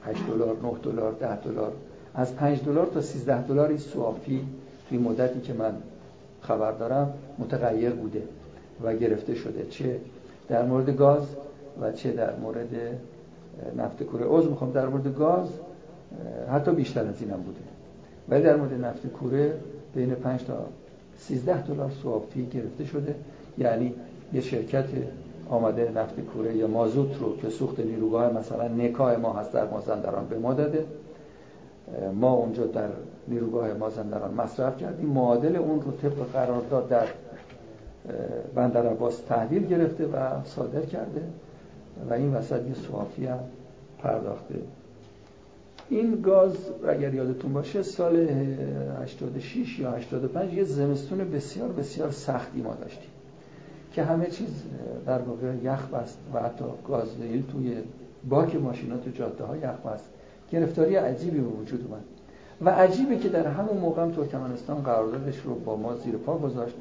8 دلار 9 دلار 10 دلار از 5 دلار تا 13 دلار این سوافی توی مدتی که من خبر دارم متغیر بوده و گرفته شده. چه؟ در مورد گاز و چه در مورد نفت کوره. عضو می‌خوام در مورد گاز حتی بیشتر از اینم بوده. ولی در مورد نفت کوره بین 5 تا 13 دلار سوافی گرفته شده. یعنی یه شرکت آمده نفت کوره یا مازوت رو که سوخت نیروگاه مثلا نکای ما هست در مازندران به ما داده. ما اونجا در نیروگاه مازندران مصرف کردیم. معادل اون رو طبق قرارداد در بندر عباس تحویل گرفته و صادر کرده. و این وسط یه سوافی هم پرداخته. این گاز اگر یادتون باشه سال 86 یا 85 یه زمستون بسیار بسیار سختی ما داشتیم که همه چیز در واقع یخ بست و حتی گازوئیل توی باک ماشینات و جاده ها یخ بست. گرفتاری عجیبی به وجود اومد. و عجیبه که در همون موقع هم ترکمنستان قراردادش رو با ما زیر پا گذاشت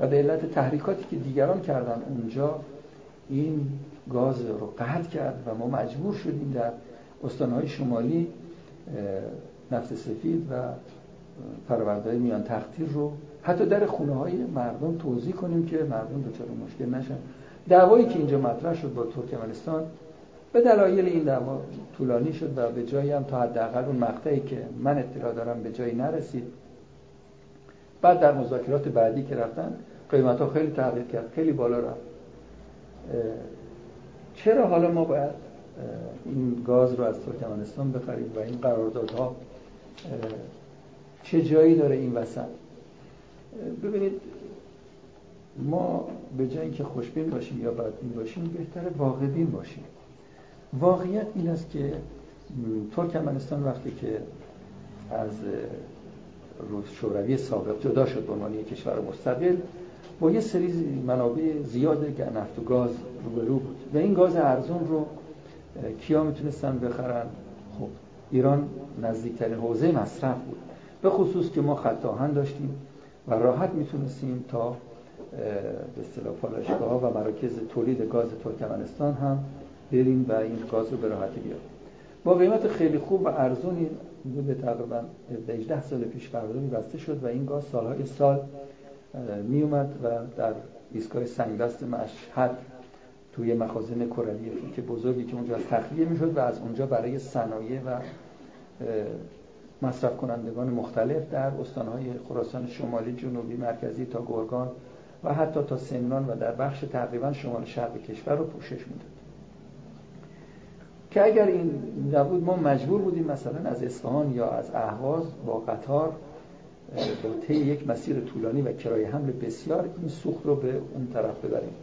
و به علت تحریکاتی که دیگران کردن اونجا این گاز رو قطع کرد و ما مجبور شدیم در استانهای شمالی نفت سفید و فرورده میان تختیر رو حتی در خونه های مردم توضیح کنیم که مردم دچار مشکل نشن. دعوایی که اینجا مطرح شد با ترکمنستان به دلایل این دعوا طولانی شد و به جایی هم تا حداقل اون مقطعی که من اطلاع دارم به جایی نرسید. بعد در مذاکرات بعدی که رفتن قیمت ها خیلی تغییر کرد خیلی بالا رفت. چرا حالا ما باید این گاز رو از ترکمنستان بخریم و این قراردادها چه جایی داره این وسط؟ ببینید ما به جایی که خوشبین باشیم یا بدبین باشیم بهتر واقعبین باشیم. واقعیت این است که ترکمنستان وقتی که از شوروی سابق جدا شد به عنوان کشور مستقل با یه سری منابع زیاد نفت و گاز روبرو بود. و این گاز ارزون رو کیا می‌تونستن بخرن؟ خب ایران نزدیکترین حوزه مصرف بود. به خصوص که ما خط آهن داشتیم و راحت می‌تونستیم تا به اصطلاح پالایشگاه ها و مراکز تولید گاز ترکمنستان هم بریم و این گاز رو به راحتی بیاریم. با قیمت خیلی خوب و ارزونی به تقریبا 18 سال پیش قراردادی بسته شد و این گاز سالهای سال می اومد و در ایستگاه سنگدست مشهد توی مخازن کروی که بزرگی که اونجا تخلیه می‌شد و از اونجا برای صنایع و مصرف کنندگان مختلف در استانهای خراسان شمالی جنوبی مرکزی تا گرگان و حتی تا سمنان و در بخش تقریبا شمال شرق کشور رو پوشش می‌داد. که اگر این نبود ما مجبور بودیم مثلا از اصفهان یا از اهواز با قطار با طی یک مسیر طولانی و کرایه حمل بسیار این سوخت رو به اون طرف ببریم.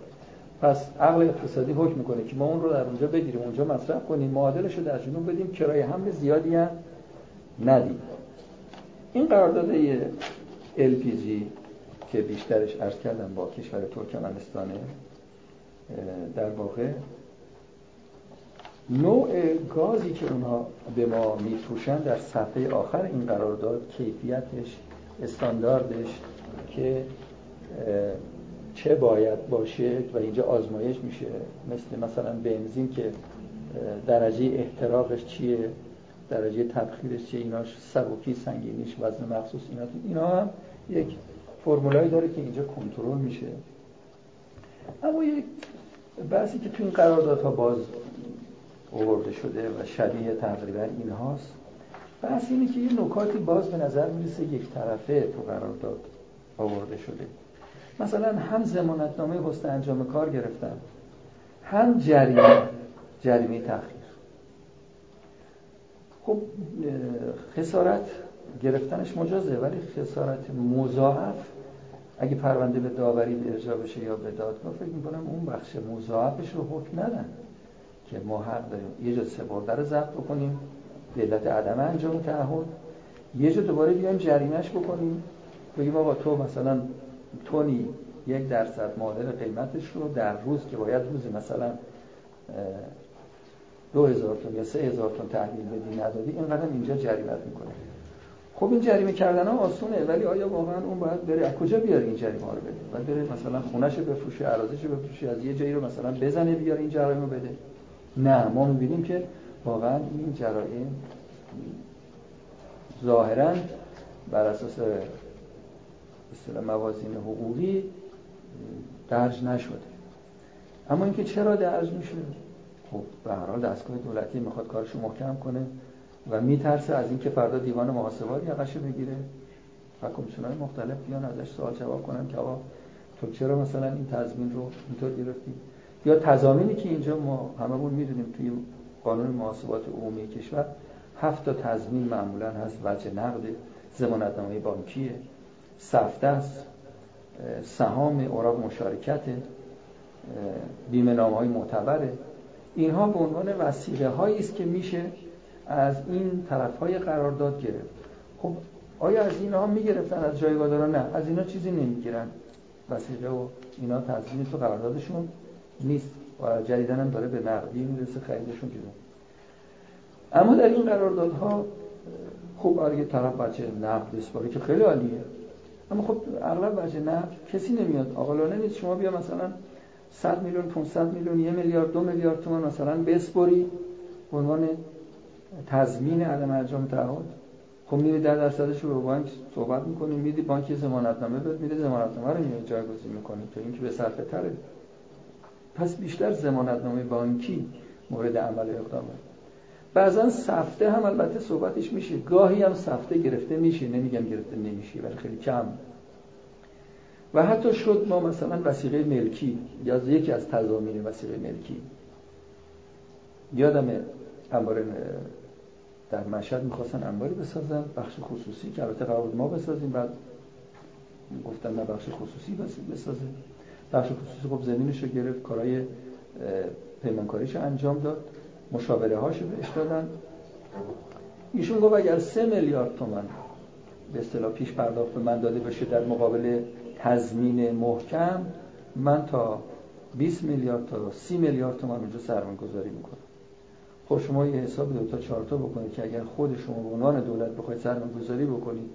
پس عقل اقتصادی حکم می‌کنه که ما اون رو در اونجا بگیریم اونجا مصرف کنیم معادلش رو در جنوب بدیم کرایه حمل زیادی هم ندیم. این قرارداد LPG که بیشترش عرض کردم با کشور ترکمنستانه در واقع نوع گازی که اونها به ما میفروشن در صفحه آخر این قرارداد کیفیتش استانداردش که چه باید باشه و اینجا آزمایش میشه. مثل مثلا بنزین که درجه احتراقش چیه درجه تبخیرش چیه ایناش سبکی سنگینیش وزن مخصوص اینا اینا هم یک فرمولایی داره که اینجا کنترل میشه. اما یک بحثی که تو این قراردادها باز آورده شده و شبیه تقریبا این هاست بحث اینه که یه نکاتی باز به نظر می‌رسه یک طرفه تو قرارداد آورده شده. مثلا هم زمانتنامه حسن انجام کار گرفتن هم جریمه جریمه تأخیر خب خسارت گرفتنش مجازه ولی خسارت مضاعف اگه پرونده به داوری ارجا بشه یا به دادگاه فکر می‌کنم اون بخش مضاعفش رو حکم ندن که ما حق داریم یه جا سپرده رو ضبط بکنیم. به علت عدم انجام تعهد. یه جا دوباره بیایم جریمش بکنیم. بگیم آقا تو مثلا تونی یک درصد معادل قیمتش رو در روز که باید روزی مثلا دو هزار تون یا سه هزار تون تحویل بدی ندادی اینقدر اینجا جریمت می‌کنه. خب این جریمه کردن ها آسونه ولی آیا واقعا اون باید بره؟ از کجا بیاره این جریمه ها رو بده؟ باید بره مثلا خونش رو بفروشه عراضش رو بفروشه از یه جایی رو مثلا بزنه بیاره این جرایم رو بده؟ نه ما می‌بینیم که واقعا این جرایم ظاهرا بر اساس اصطلاح موازین حقوقی درج نشده. اما اینکه چرا درج میشه؟ خب به هر حال دستگاه دولتی می‌خواد کارشو محکم کنه و میترسه از اینکه فردا دیوان محاسبات یقشو بگیره. و کمیسیون های مختلف بیان ازش سوال جواب کنن که آقا تو چرا مثلا این تضمین رو اینطور گرفتی؟ یا تضامینی که اینجا ما هممون می‌دونیم توی قانون محاسبات عمومی کشور هفت تا تضمین معمولا هست. وجه نقد زمانتنامه بانکیه سفته است سهام اوراق مشارکت بیمه نامه های معتبره اینها به عنوان وسیله هایی است که میشه از این طرف های قرارداد گرفت. خب آیا از اینها می‌گرفتن؟ از جایگاه نه. از اینا چیزی نمی‌گیرن. وسیله و اینا تضمین تو قراردادشون نیست. و جدیدن هم داره به نقدی می‌رسه خریدشون جدا اما در این قراردادها خب آره یه طرف بچه نقد بسپاره که خیلی عالیه. اما خب اغلب بچه نقد کسی نمیاد. آقلانه نیست شما بیا مثلا 100 میلیون 500 میلیون یه میلیارد دو میلیارد تومان مثلا بسپری به عنوان تضمین عدم انجام تعهد. خب میری در درصدش رو به بانک صحبت می‌کنی میدی بانک ضمانتنامه بده میده ضمانتنامه رو میاد جایگزین می‌کنی. تو اینکه به صرفه تره. پس بیشتر زمانتنامه بانکی مورد عمل اقدامه بعضا سفته هم البته صحبتش میشه. گاهی هم سفته گرفته میشه. نمیگم گرفته نمیشه ولی خیلی کم. و حتی شد ما مثلا وسیقه ملکی یا یکی از تضامین وسیقه ملکی. یادم انبار در مشهد می‌خواستن انباری بسازن بخش خصوصی که البته قرار ما بسازیم بعد گفتن نه بخش خصوصی بسازیم. بخش خصوصی خب زمینش رو گرفت کارهای پیمانکاریش انجام داد مشاوره هاشو بهش دادن. ایشون گفت اگر سه میلیارد تومن به اصطلاح پیش پرداخت به من داده بشه در مقابل تضمین محکم من تا 20 میلیارد تا 30 میلیارد تومن اونجا سرمایه گذاری می‌کنم. خب شما یه حساب دو تا چهار تا بکنید که اگر خود شما به عنوان دولت بخواید سرمایه گذاری بکنید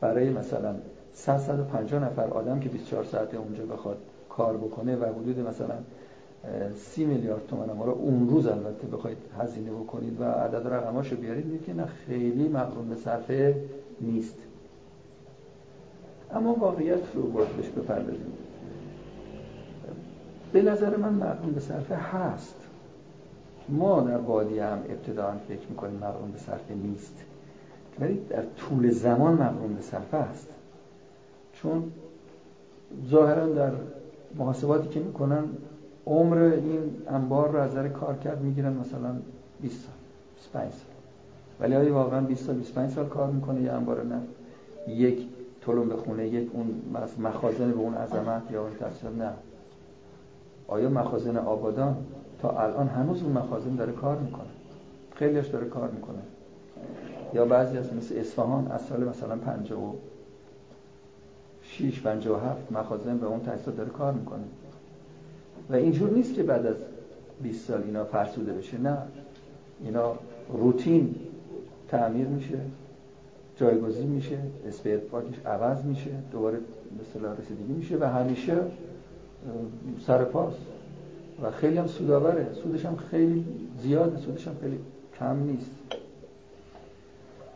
برای مثلا 100 150 نفر آدم که 24 ساعته اونجا بخواد کار بکنه و حدود مثلا 30 میلیارد تومان ما رو اون روز البته بخواید هزینه بکنید و عدد رقماشو بیارید میگه نه خیلی مقرون به صرفه نیست. اما واقعیت رو باید بهش بپردازیم. به نظر من مقرون به صرفه هست. ما در بادی هم ابتداعا فکر می‌کنیم مقرون به صرفه نیست. ولی در طول زمان مقرون به صرفه است چون ظاهرا در محاسباتی که می‌کنن عمر این انبار رو از نظر کار کرد می‌گیرن مثلا 20 سال 25 سال. ولی آیا واقعا 20 سال 25 سال کار می‌کنه یه انبار نه؟ یک طلم به خونه یک اون مخازن به اون عظمت یا اون تفسیر؟ نه. آیا مخازن آبادان تا الان هنوز اون مخازن داره کار می‌کنه؟ خیلیش داره کار می‌کنه. یا بعضی از مثل اصفهان از سال مثلا 56 57 مخازن به اون تاسیسات داره کار می‌کنه. و اینجور نیست که بعد از 20 سال اینا فرسوده بشه. نه. اینا روتین تعمیر میشه جایگزین میشه اسپیت پاکش عوض میشه دوباره مثلا رسیدگی میشه و همیشه سر پاس و خیلی هم سوداوره سودش هم خیلی زیاده. سودش هم خیلی کم نیست.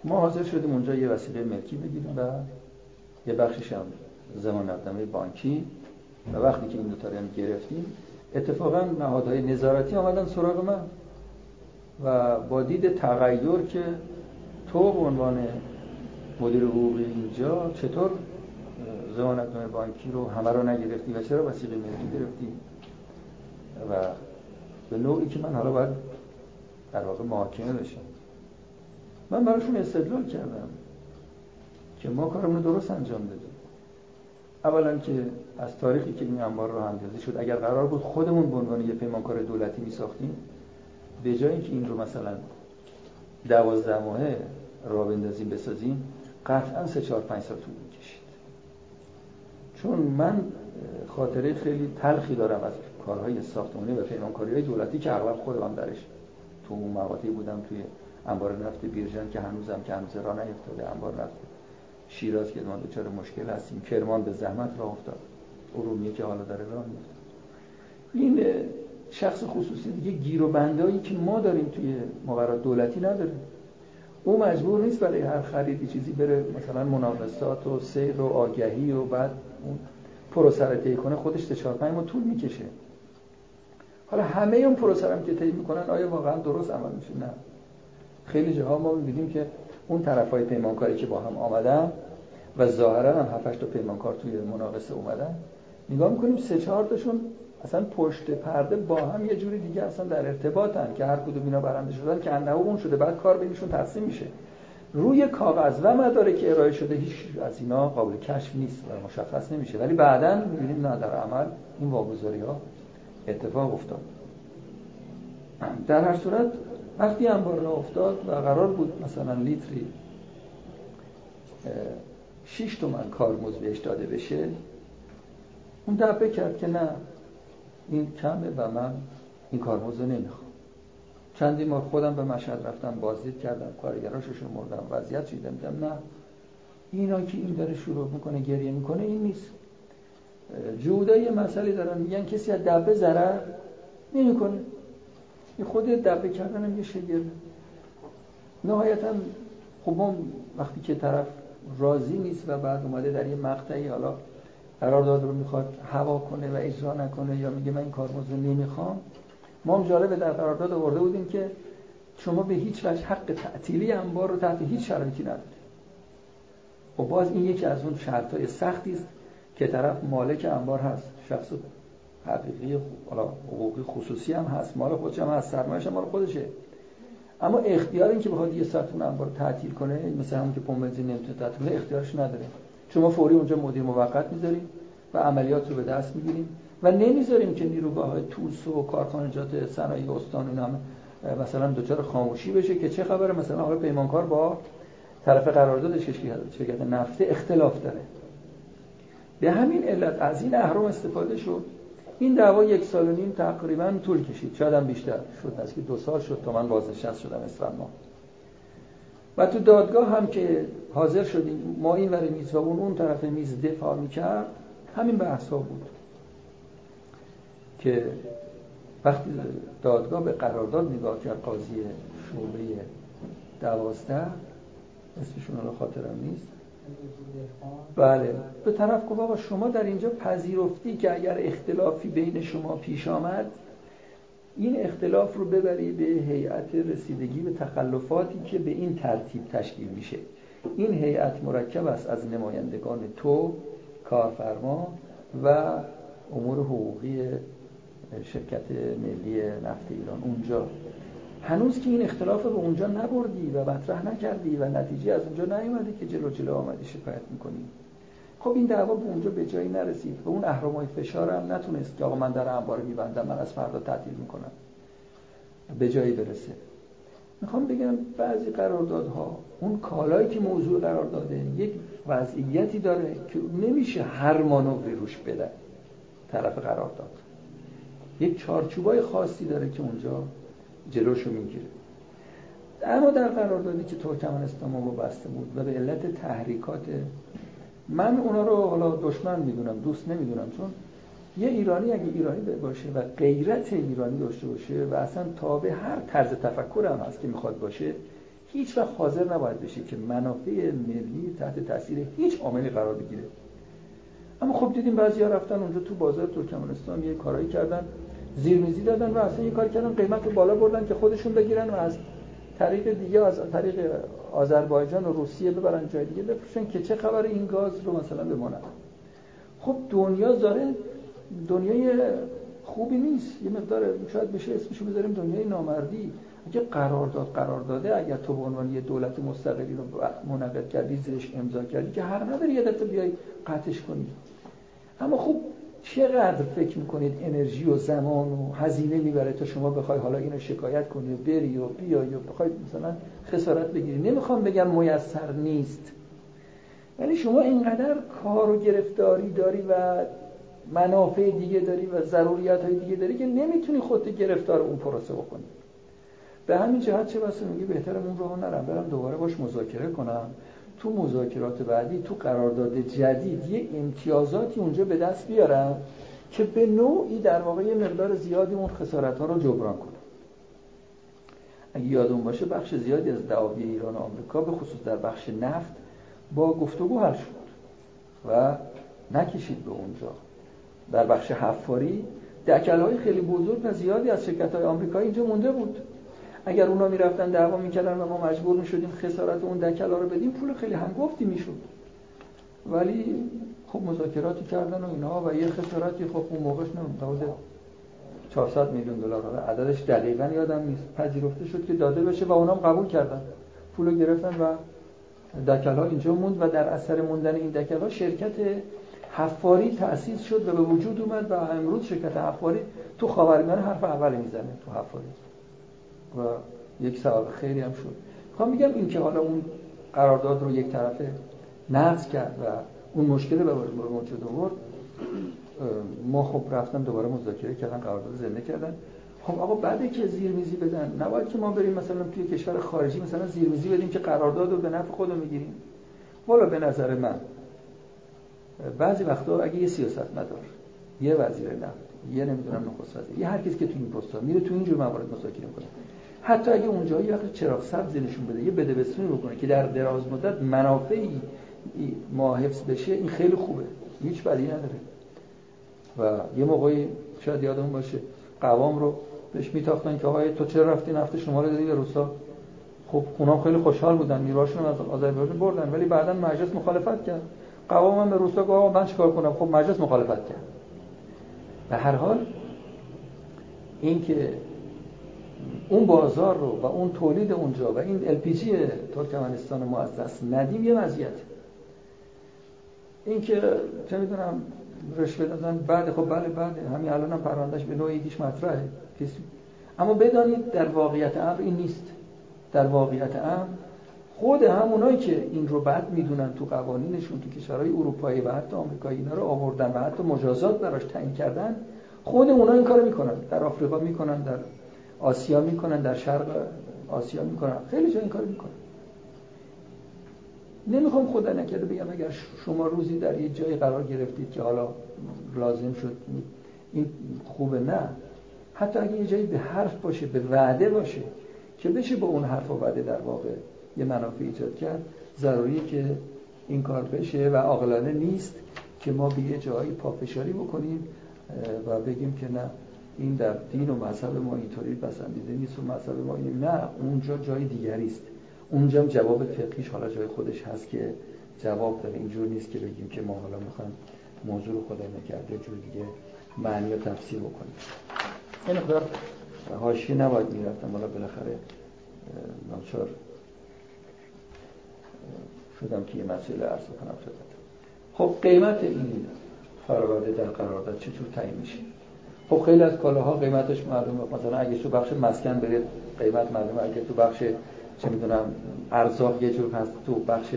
ما حاضر شدیم اونجا یه وسیله ملکی بگیریم و یه بخشش هم زمانتنامه بانکی و وقتی که این دو هم گرفتیم اتفاقا نهادهای نظارتی آمدن سراغ من و با دید تغییر که تو به عنوان مدیر حقوقی اینجا چطور زمانتنامه بانکی رو همه رو نگرفتی و چرا وسیقه ملی گرفتی؟ و به نوعی که من حالا باید در واقع محاکمه بشم. من براشون استدلال کردم که ما کارمون درست انجام دادیم. اولا که از تاریخی که این انبار رو همجازی شد اگر قرار بود خودمون به عنوان یه پیمانکار دولتی می ساختیم به جای اینکه این رو مثلا دوازده ماهه را بندازیم بسازیم قطعا سه چهار پنج سال طول می‌کشید. چون من خاطره خیلی تلخی دارم از کارهای ساختمانی و پیمانکاری های دولتی که اغلب خودم درش تو اون مقاطعی بودم توی انبار نفت بیرجن که هنوزم که هنوز را نیفتاده انبار نفت شیراز که ما دچار مشکل هستیم کرمان به زحمت راه افتاد. ارومیه که حالا داره راه میفته این شخص خصوصی دیگه گیر و بندایی که ما داریم توی مقررات دولتی نداره او مجبور نیست برای هر خریدی چیزی بره مثلا مناقصات و سیر و آگهی و بعد اون پروسه رو طی کنه خودش 4 5 ما طول می‌کشه. حالا همه اون پروسه هم که طی می‌کنن آیا واقعا درست عمل میشه؟ نه. خیلی جاها ما می‌بینیم که اون طرف های پیمانکاری که با هم آمدن و ظاهرا هم 7 تا پیمانکار توی مناقصه اومدن نگاه می‌کنیم سه چهار تاشون اصلا پشت پرده با هم یه جوری دیگه اصلا در ارتباطن که هر کدوم اینا برنده شدن که انده اون شده بعد کار بینشون تقسیم میشه. روی کاغذ و مداره که ارائه شده هیچ از اینا قابل کشف نیست و مشخص نمیشه. ولی بعدا می‌بینیم نه در عمل این واگذاری ها اتفاق افتاد. در هر صورت وقتی انبار افتاد و قرار بود مثلا لیتری 6 تومن کارمز بهش داده بشه اون دبه کرد که نه این کمه و من این کارمز رو نمی‌خوام. چندی ما خودم به مشهد رفتم بازدید کردم کارگراشو شمردم وضعیت شیدم دیدم نه. اینا که این داره شروع می‌کنه گریه می‌کنه این نیست. جودا یه مسئله دارن میگن کسی از دبه ضرر نمی‌کنه. این خود دبه کردن هم یه شگرده. نهایتا خب ما وقتی که طرف راضی نیست و بعد اومده در یه مقطعی حالا قرارداد رو می‌خواد هوا کنه و اجرا نکنه یا میگه من این کارمزد رو نمی‌خوام ما هم جالبه در قرارداد آورده بودیم که شما به هیچ وجه حق تعطیلی انبار رو تحت هیچ شرایطی ندارید. و خب باز این یکی از اون شرطهای سختی است که طرف مالک انبار هست شخص حقیقی حقوقی خصوصی هم هست مال خودش هم هست سرمایش هم مال خودشه. اما اختیار این که بخواد یه ساعت انبار تعطیل کنه مثل همون که پمپ بنزین نمی‌تونه تعطیل اختیارش نداره. شما فوری اونجا مدیر موقت می‌ذاریم و عملیات رو به دست می‌گیریم و نمی‌ذاریم که نیروگاه های توس و کارخانجات صنایع استان اینا مثلا دچار خاموشی بشه که چه خبره؟ مثلا آقای پیمانکار با طرف قرارداد شرکت نفته اختلاف داره. به همین علت از این اهرام استفاده شد این دعوا یک سال و نیم تقریبا طول کشید. شاید هم بیشتر شد از که دو سال شد تا من بازنشست شدم اسفند ما و تو دادگاه هم که حاضر شدیم ما این ور میز و اون اون طرف میز دفاع می‌کرد همین بحث ها بود. که وقتی دادگاه به قرارداد نگاه کرد قاضی شعبه دوازده اسمشون رو خاطرم نیست. بله. به طرف گفت آقا شما در اینجا پذیرفتی که اگر اختلافی بین شما پیش آمد این اختلاف رو ببری به هیئت رسیدگی به تخلفاتی که به این ترتیب تشکیل میشه. این هیئت مرکب است از نمایندگان تو کارفرما و امور حقوقی شرکت ملی نفت ایران. اونجا هنوز که این اختلاف به اونجا نبردی و مطرح نکردی و نتیجه از اونجا نیومده که جلو جلو آمدی شکایت می‌کنی. خب این دعوا به اونجا به جایی نرسید. به اون اهرمای فشار هم نتونست که آقا من در انبار میبندم من از فردا تعطیل می‌کنم. به جایی برسه. می‌خوام بگم بعضی قراردادها اون کالایی که موضوع قرار داده یک وضعیتی داره که نمیشه هر مانوری روش بده طرف قرارداد. یک چارچوبای خاصی داره که اونجا جلوشو می‌گیره. اما در قراردادی که ترکمنستان ما بسته بود و به علت تحریکات من اونا رو حالا دشمن می‌دونم دوست نمی‌دونم چون یه ایرانی اگه ایرانی باشه و غیرت ایرانی داشته باشه و اصلا تابع هر طرز تفکر هم هست که می‌خواد باشه هیچ وقت حاضر نباید بشه که منافع ملی تحت تاثیر هیچ عاملی قرار بگیره. اما خب دیدیم بعضیا رفتن اونجا تو بازار ترکمنستان یه کارایی کردن. زیرمیزی دادن و اصلا یه کار کردن قیمت رو بالا بردن که خودشون بگیرن و از طریق دیگه از طریق آذربایجان و روسیه ببرن جای دیگه بفروشن که چه خبر این گاز رو مثلا بمانن. خب دنیا داره دنیای خوبی نیست. یه مقدار شاید بشه اسمشو بذاریم دنیای نامردی. اگه قرارداد قرار داده اگر تو به عنوان یه دولت مستقلی رو منعقد کردی زیرش امضا کردی که هر نداری یه دفعه بیای قطعش کنی. اما خب چقدر فکر می‌کنید انرژی و زمان و هزینه می‌بره تا شما بخوای حالا اینو شکایت کنی و بری و بیای و بخوای مثلا خسارت بگیری؟ نمی‌خوام بگم میسر نیست. ولی شما اینقدر کار و گرفتاری داری و منافع دیگه داری و ضروریات های دیگه داری که نمی‌تونی خودت گرفتار اون پروسه بکنی. به همین جهت چه بسه میگی بهترم اون رو نرم برم دوباره باش مذاکره کنم. تو مذاکرات بعدی تو قرارداد جدید یه امتیازاتی اونجا به دست بیارم که به نوعی در واقع یه مقدار زیادی اون خسارت ها رو جبران کنم اگه یادون باشه بخش زیادی از دعاوی ایران و آمریکا به خصوص در بخش نفت با گفتگو حل شد و نکشید به اونجا. در بخش حفاری دکل های خیلی بزرگ و زیادی از شرکت های آمریکایی اینجا مونده بود. اگر اونا می‌رفتن دعوا می‌کردن و ما مجبور می‌شدیم خسارت اون دکلا رو بدیم پول خیلی هنگفتی می‌شد. ولی خب مذاکراتی کردن و اینا و یه خسارتی خب اون موقعش حدود 400 میلیون دلار. عددش دقیقا یادم نیست. پذیرفته شد که داده بشه و اونام قبول کردن. پولو گرفتن و دکل ها اینجا موند و در اثر موندن این دکل ها شرکت حفاری تأسیس شد و به وجود اومد و امروز شرکت حفاری تو خاورمیانه حرف اول می‌زنه تو حفاری. و یک سبب خیلی هم شد. می‌خوام میگم این که حالا اون قرارداد رو یک طرفه نقض کرد و اون مشکل به وجود آورد ما خب رفتن دوباره مذاکره کردن قرارداد زنده کردن. خب آقا بعد که زیرمیزی بدن نباید که ما بریم مثلا توی کشور خارجی مثلا زیرمیزی بدیم که قرارداد رو به نفع خودمون می‌گیریم. والا به نظر من بعضی وقتا اگه یه سیاست مدار یه وزیر نفت یه نمی‌دونم نخست وزیر یه هر کسی که تو این پستا میره تو اینجور موارد مذاکره می‌کنه. حتی اگه اونجا یه وقت چراغ سبز نشون بده یه بده بسونی بکنه که در دراز مدت منافعی ما حفظ بشه این خیلی خوبه. هیچ بدی نداره. و یه موقعی شاید یادمون باشه قوام رو بهش میتاختن که آقای تو چرا رفتی؟ نفت شما رو دادی به روسا. خب اونا خیلی خوشحال بودن. نیروهاشون از آذربایجان بردن. ولی بعدا مجلس مخالفت کرد. قوام هم به روسا گفت من چیکار کنم؟ خب مجلس مخالفت کرد. به هر حال اینکه اون بازار رو و اون تولید اونجا و این الپیجی ترکمنستان ما از دست ندیم یه مزیت این که چه می‌دونم رشوه دادن بعد خب بله بعد همین الان هم پروندهش به نوعی دیش مطرحه. اما بدانید در واقعیت امر این نیست. در واقعیت امر خود همونایی که این رو بد می‌دونن تو قوانینشون تو کشورهای اروپایی و حتی آمریکایی اینا رو آوردن و حتی مجازات براش تعیین کردن خود اونا این کارو می‌کنن. در آفریقا می‌کنن در آسیا می‌کنن در شرق آسیا می‌کنن. خیلی جا این کارو می‌کنن. نمی‌خوام خدا نکرده بگم اگر شما روزی در یه جایی قرار گرفتید که حالا لازم شد این خوبه نه. حتی اگه یه جایی به حرف باشه به وعده باشه که بشه با اون حرف و وعده در واقع یه منافع ایجاد کرد ضروریه که این کار بشه و عاقلانه نیست که ما به یه جایی پافشاری بکنیم و بگیم که نه. این در دین و مذهب ما اینطوری پسندیده نیست و مذهب ما این نه اونجا جای دیگری است. اونجا جواب فقهیش حالا جای خودش هست که جواب داره. اینجور نیست که بگیم که ما حالا می‌خوایم موضوع رو خدا نکرده جور دیگه معنی و تفسیر بکنیم. این مقدار حاشیه نباید می‌رفتم حالا بالاخره ناچار شدم که یه مسئله عرض کنم خدمت خب قیمت این فراورده در قرارداد چطور تعیین میشه؟ خب خیلی از کالاها قیمتش معلومه. مثلا اگه تو بخش مسکن برید قیمت معلومه. اگه تو بخش چه می‌دونم ارزاق یه جور هست تو بخش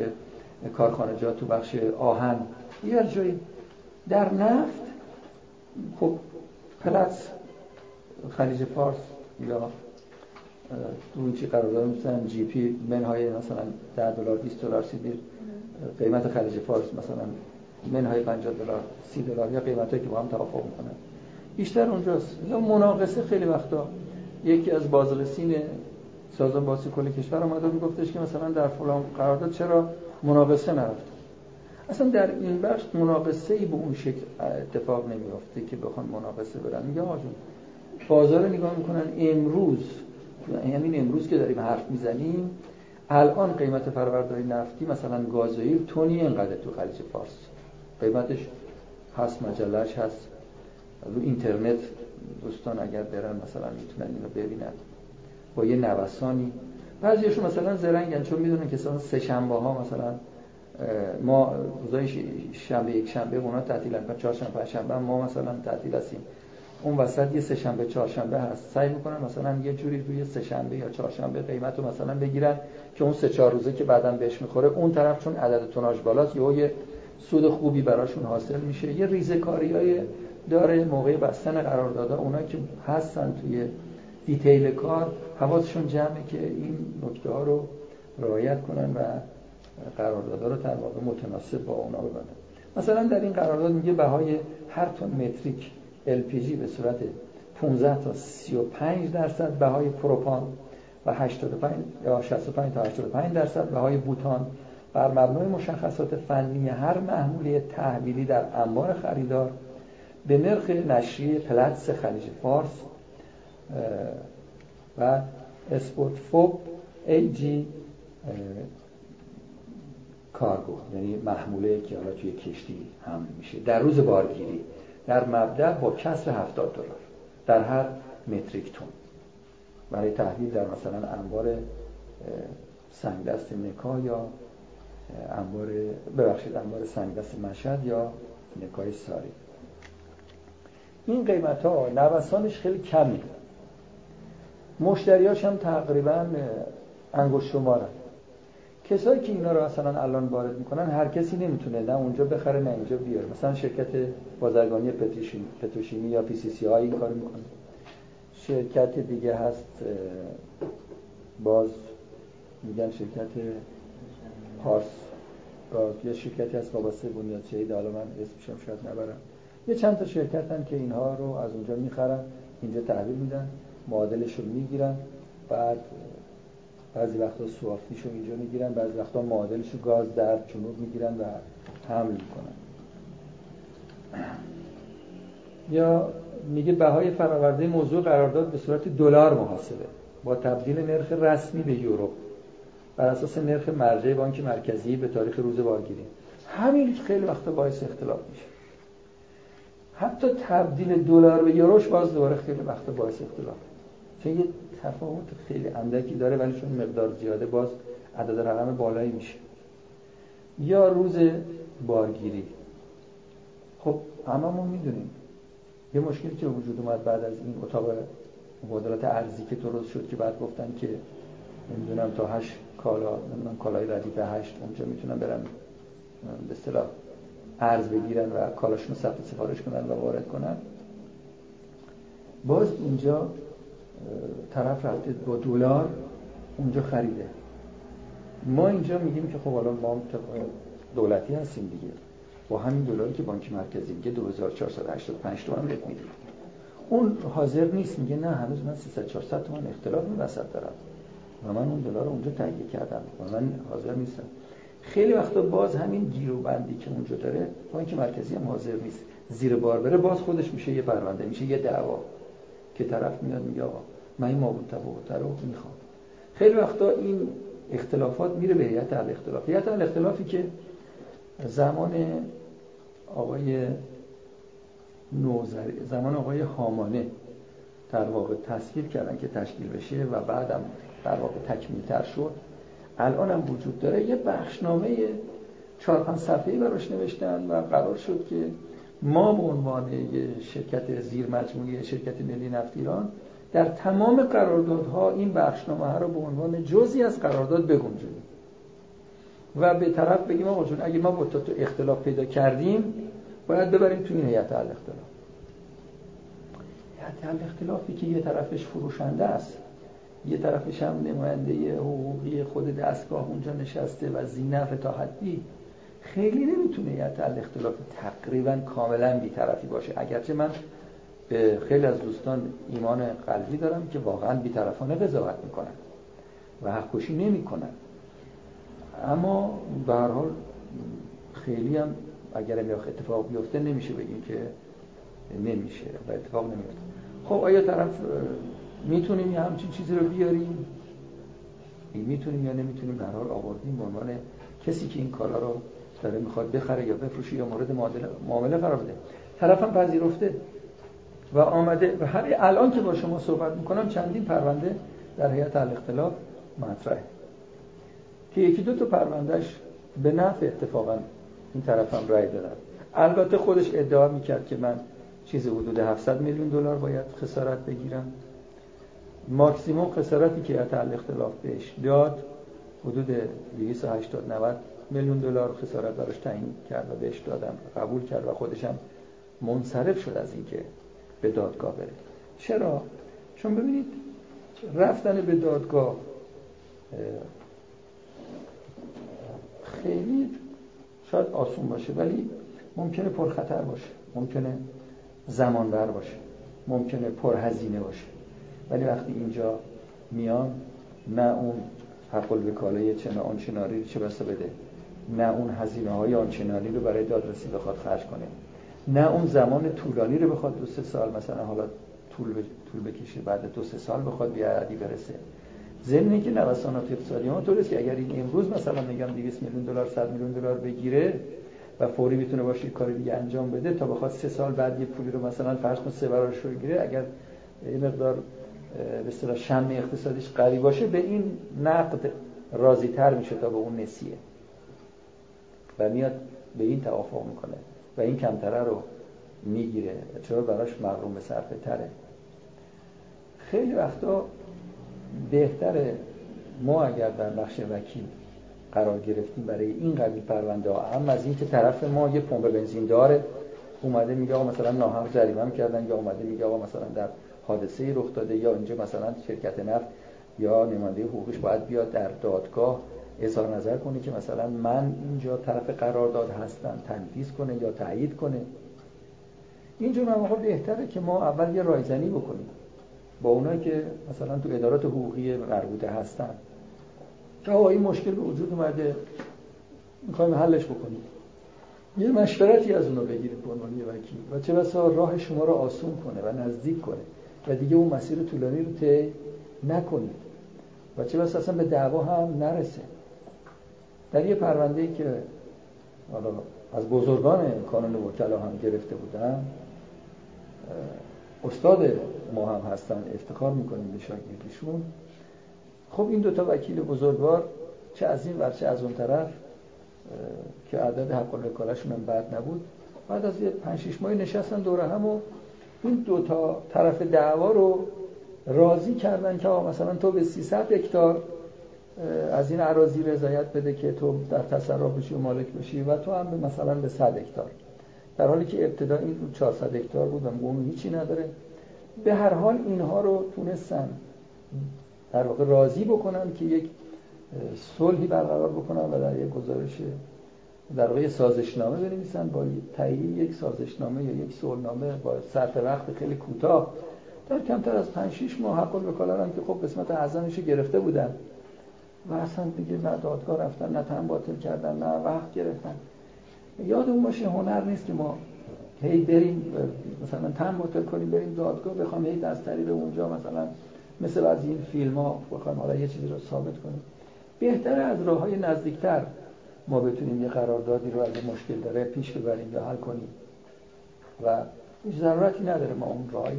کارخانجات تو بخش آهن یه جایی در نفت خب پلس خلیج فارس یا تو چی قرارداد مثلا جی پی منهای مثلا 10 دلار 20 دلار سیدی قیمت خلیج فارس مثلا منهای 50 دلار 30 دلار یا قیمتایی که با هم توافق می‌کنن. بیشتر اونجاست. مناقصه خیلی وقتا. یکی از بازرسین سازمان باسی کل کشور اومده بود گفتش که مثلا در فلان قرارداد چرا مناقصه نرفت اصلا در این بخش مناقصه ای به اون شکل اتفاق نمیافته که بخوان مناقصه برن. میگه آقا بازار رو نگاه می‌کنن امروز یعنی امروز که داریم حرف می‌زنیم الان قیمت فرورداری نفتی مثلا گازوئیل تونی اینقدر تو خلیج فارس. قیمتش هست مجلش هست. رو اینترنت دوستان اگر برن مثلا می‌تونن اینو ببینن. با یه نوسانی. بعضیشون مثلا زرنگن چون می‌دونن که سه شنبه ها مثلا ما روزای شنبه یک شنبه اونا تعطیلن و چهارشنبه شنبه ما مثلا تعطیل هستیم. اون وسط یه سه شنبه چهارشنبه هست. سعی می‌کنن مثلا یه جوری روی سه شنبه یا چهارشنبه قیمت رو مثلا بگیرن که اون سه چهار روزه که بعدا بهش می‌خوره اون طرف چون عدد توناژ بالاست یه سود خوبی براشون حاصل میشه. یه ریزه های داره موقع بستن قراردادها اونا که هستن توی دیتیل کار حواسشون جمعه که این نکته ها رو رعایت کنن و قراردادها رو در واقع متناسب با اونا ببندن. مثلا در این قرارداد میگه بهای هر تن متریک LPG به صورت 15 تا 35 درصد بهای پروپان و 85 یا 65 تا 85 درصد بهای بوتان. بر مبنای مشخصات فنی هر محموله تحویلی در انبار خریدار به نرخ نشریه پلتس خلیج فارس و spot FOB AG cargo یعنی محموله که حالا توی کشتی هم میشه. در روز بارگیری در مبدأ با کسر 70 دلار در هر metric ton برای تحویل در مثلا انبار سنگدست نکا یا انبار ببخشید انبار سنگدست مشهد یا نکای ساری. این قیمت ها نوسانش خیلی کمی مشتریاش هم تقریبا انگشت کسایی که اینا رو مثلا الان وارد می‌کنن هر کسی نمی‌تونه نه اونجا بخره نه اینجا بیاره. مثلا شرکت بازرگانی پتروشیمی یا پی سی سی های این کار می‌کنه. شرکت دیگه هست باز میگن شرکت پارس. یه شرکتی هست وابسته بنیاد شهید حالا من اسمشم شاید نبرم. یه چند تا شرکت هم که اینها رو از اونجا می‌خرن اینجا تحویل میدن معادلش رو می‌گیرن بعد بعضی وقتا سوافیش رو اینجا می‌گیرن بعضی وقتا معادلش رو گاز در جنوب می‌گیرن و حمل می‌کنن. یا میگه بهای فراورده موضوع قرارداد به صورت دلار محاسبه. با تبدیل نرخ رسمی به یورو. بر اساس نرخ مرجع بانک مرکزی به تاریخ روز بارگیری همین خیلی وقتا باعث اختلاف میشه. حتی تبدیل دلار به یوروش باز دوباره خیلی وقتا باعث اختلاف. چون یه تفاوت خیلی اندکی داره ولی چون مقدار زیاده باز عدد رقم بالایی میشه. یا روز بارگیری. خب هممون می‌دونیم. یه مشکلی که وجود اومد بعد از این اتاق مبادلات ارزی که درست شد که بعد گفتن که نمی‌دونم تا هشت کالا نمی‌دونم کالای ردیف هشت اونجا می‌تونن برن به اصطلاح ارز بگیرن و کالاشون ثبت سفارش کنن و وارد کنن. باز اینجا طرف رفته با دلار اونجا خریده. ما اینجا میگیم که خب حالا ما دولتی هستیم دیگه. با همین دلاری که بانک مرکزی میگه 2485 تومن بهت میده. اون حاضر نیست میگه نه هنوز من 300 400 تومن اختلاف این وسط دارم. و من اون دلار رو اونجا تهیه کردم. و من حاضر نیستم. خیلی وقتا باز همین گیرو بندی که اونجا داره بانک مرکزی هم حاضر نیست زیر بار بره باز خودش میشه یه پرونده میشه یه دعوا که طرف میاد میگه آقا من این مابون تفاوت رو می‌خوام. خیلی وقتا این اختلافات میره به هیئت الاختلاف. هیئت الاختلافی که زمان آقای نوزری زمان آقای حامانه در واقع تصویر کردن که تشکیل بشه و بعدم در واقع تکمیل تر شد الان هم وجود داره. یه بخشنامه چهار پنج صفحه‌ای براش نوشتن و قرار شد که ما به عنوان شرکت زیر مجموعه شرکت ملی نفت ایران در تمام قراردادها این بخشنامه ها رو به عنوان جزی از قرارداد بگنجونیم. و به طرف بگیم آقا جون اگه ما با تو اختلاف پیدا کردیم باید ببریم تو این هیئت الاختلاف. هیئت الاختلافی که یه طرفش فروشنده است. یه طرفش هم نماینده حقوقی خود دستگاه اونجا نشسته و زینف تا حدی خیلی نمی‌تونه هیئت الاختلاف تقریبا کاملا بیطرفی باشه. اگرچه من به خیلی از دوستان ایمان قلبی دارم که واقعا بیطرفانه قضاوت می‌کنن و حقوشی نمی‌کنن. اما به هر حال خیلی هم اگر اتفاق بیفته نمیشه بگیم که نمیشه و اتفاق نمیفته. خب آیا طرف می‌تونیم یه همچین چیزی رو بیاریم؟ می‌تونیم یا نمی‌تونیم؟ هر حال آوردیم به عنوان کسی که این کالا رو داره می‌خواد بخره یا بفروشه یا مورد معامله قرار بده. طرفم پذیرفته و آمده و همین الان که با شما صحبت می‌کنم چندین پرونده در هیئت الاختلاف مطرحه. که یکی دو تا پروندهش به نفع اتفاقا این طرفم رای دادن. البته خودش ادعا می‌کرد که من چیز حدود 700 میلیون دلار باید خسارت بگیرم. ماکسیموم خسارتی که هیئت الاختلاف بهش داد حدود 280 90 میلیون دلار خسارت براش تعیین کرد و بهش دادم قبول کرد و خودشم منصرف شد از اینکه به دادگاه بره. چرا؟ چون ببینید رفتن به دادگاه خیلی شاید آسون باشه ولی ممکنه پرخطر باشه ممکنه زمان بر باشه ممکنه پرهزینه باشه. ولی وقتی اینجا میان نه اون حق الوکاله چه آنچنانی رو چه بسته بده. نه اون هزینه های آنچنانی رو برای دادرسی بخواد خرج کنه. نه اون زمان طولانی رو بخواد دو سه سال مثلا حالا طول, طول بکشه بعد دو سه سال بخواد بیا عدی برسه. ضمن که نوسانات اقتصادی ما طوریست که اگر این امروز مثلا میگم 200 میلیون دلار 100 میلیون دلار بگیره و فوری می‌تونه باشه کار دیگه انجام بده تا بخواد سه سال بعد یه پولی رو مثلا فرض کن سه برابرش رو بگیره اگر این مقدار به اصطلاح شم اقتصادیش قوی باشه به این نقد راضی تر میشه تا به اون نسیه. و میاد به این توافق می‌کنه و این کمتره رو می‌گیره. چرا براش مغروم به صرفه تره. خیلی وقتا بهتره ما اگر در بخش وکیل قرار گرفتیم برای این قبیل پرونده ها. هم از این که طرف ما یه پمپ بنزین داره اومده میگه آقا مثلا ناهم جریمه کردن یا اومده میگه آقا مثلا در حادثه رخ داده یا اینجا مثلا شرکت نفت یا نماینده حقوقش باید بیاد در دادگاه اظهار نظر کنه که مثلا من اینجا طرف قرارداد هستم تنفیذ کنه یا تایید کنه. اینجور مواقع بهتره که ما اول یه رایزنی بکنیم با اونایی که مثلا تو ادارات حقوقی مربوطه هستن. که این مشکل به وجود اومده. می‌خوایم حلش بکنیم. یه مشورتی از اونو بگیرید به عنوان یه وکیل و چه بسا راه شما رو آسون کنه و نزدیک کنه. و دیگه اون مسیر طولانی رو طی نکنید. و چه بسا اصلا به دعوا هم نرسه. در یه پرونده که حالا از بزرگان کانون وکلا هم گرفته بودن استاد ما هم هستن افتخار می‌کنیم به شاگردیشون. خب این دوتا وکیل بزرگوار چه از این ور چه از اون طرف که عدد حق الوکالشون هم بد نبود بعد از یه پنج شیش ماهی نشستن دوره هم و این دوتا طرف دعوا رو راضی کردن که مثلا تو به 300 هکتار از این عراضی رضایت بده که تو در تصرف و مالک بشی و تو هم مثلا به 100 هکتار. در حالی که ابتدا این 400 هکتار بود و اون هیچی نداره. به هر حال اینها رو تونستن در واقع راضی بکنن که یک صلحی برقرار بکنن و در یک گزارش در واقع سازشنامه بنویسن با تهیه یک سازشنامه یا یک صلحنامه با صرف وقت خیلی کوتاه. در کمتر از 5 6 ماه حق الوکالا که خب قسمت اعظمش گرفته بودن. و اصلا دیگه نه دادگاه رفتن نه تن باطل کردن نه وقت گرفتن. یادمون باشه هنر نیست که ما هی بریم مثلا تن باطل کنیم بریم دادگاه بخوام هی از طریق اونجا مثلا مثل از این فیلم ها بخوام حالا یه چیزی رو ثابت کنیم. بهتره از راه های نزدیکتر ما بتونیم یه قراردادی رو اگه مشکل داره پیش ببریم یا حل کنیم. و هیچ ضرورتی نداره ما اون راه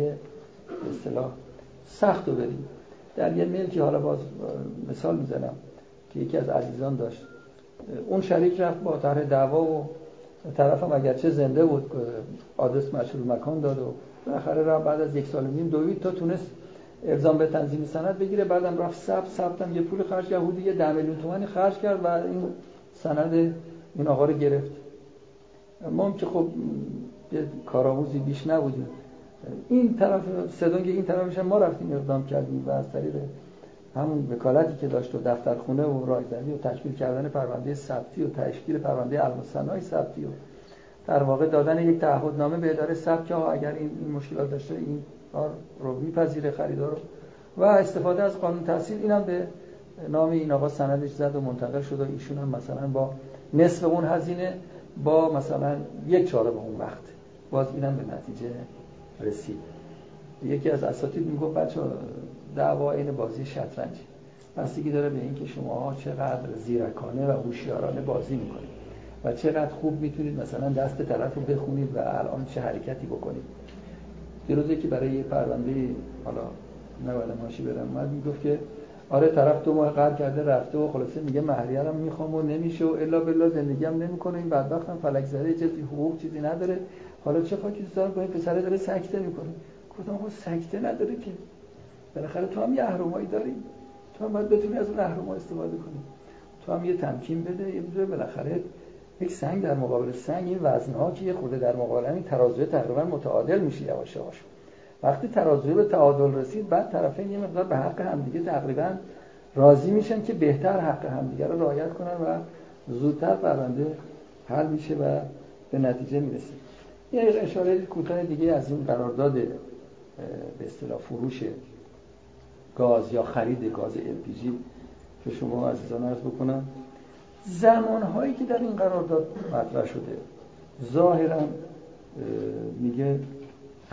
اصطلاح سخت رو بریم در یه ملکی حالا باز مثال می‌زنم که یکی از عزیزان داشت اون شریک رفت با طرح دعوا و طرفم اگرچه زنده بود آدرس مشهور مکان داد و بالاخره رفت بعد از یک سال و نیم دوید تا تونست ارزام به تنظیم سند بگیره. بعدم رفت ثبت ثبتم یه پول خرج حدود یه 10 میلیون تومانی خرج کرد و این سند این آقا رو گرفت. ما هم که خب کارآموزی بیش نبودیم. این طرف سدونگ این طرفش ما رفتیم اقدام کردیم و از طریق همون وکالتی که داشت و دفتر خونه و رایزنی و تشکیل کردن پرونده ثبتی و تشکیل پرونده علم ثبتی و در واقع دادن یک تعهدنامه به اداره ثبت که اگر این, این مشکلات داشته این کار رو میپذیره خریدار و استفاده از قانون تحصیل اینم به نام این آقا سندش زد و منتقل شد و ایشون هم مثلا با نصف اون هزینه با مثلا یک چهارم اون وقت. باز اینم به نتیجه رسید. یکی از اساتید می‌گفت بچه دعوا این بازی شطرنج. بستگی داره به اینکه شما چقدر زیرکانه و هوشیارانه بازی می‌کنید و چقدر خوب می‌تونید مثلا دست طرف رو بخونید و الان چه حرکتی بکنید. دیروزی که برای یه پرونده حالا نباید ماشی برم اومد می‌گفت که آره طرف دو ماه قرض کرده رفته و خلاصه میگه مهریه می‌خوام و نمیشه و الا بالله زندگی هم نمی‌کنه. این بدبخت هم فلک زده چیزی حقوق چیزی نداره. حالا چه خاکی با این پسره داره سکته می‌کنه. گفتم خب سکته نداره که. بالاخره تو هم یه اهرمایی داری. تو هم باید بتونی از اون اهرما استفاده کنی. تو هم یه تمکین بده یه بالاخره یک سنگ در مقابل سنگ این وزنها که یه خورده در مقابل این ترازوی تقریبا متعادل میشه یواش یواش. وقتی ترازوی به تعادل رسید بعد طرفین یه مقدار به حق همدیگه تقریبا راضی میشن که بهتر حق همدیگه رو رعایت کنن و زودتر پرونده حل میشه و به نتیجه می‌رسه. یه اشاره کوتاه دیگه از این قرارداد به اصطلاح فروش گاز یا خرید گاز LPG که شما عزیزان عرض بکنم زمانهایی که در این قرارداد مطرح شده ظاهرا میگه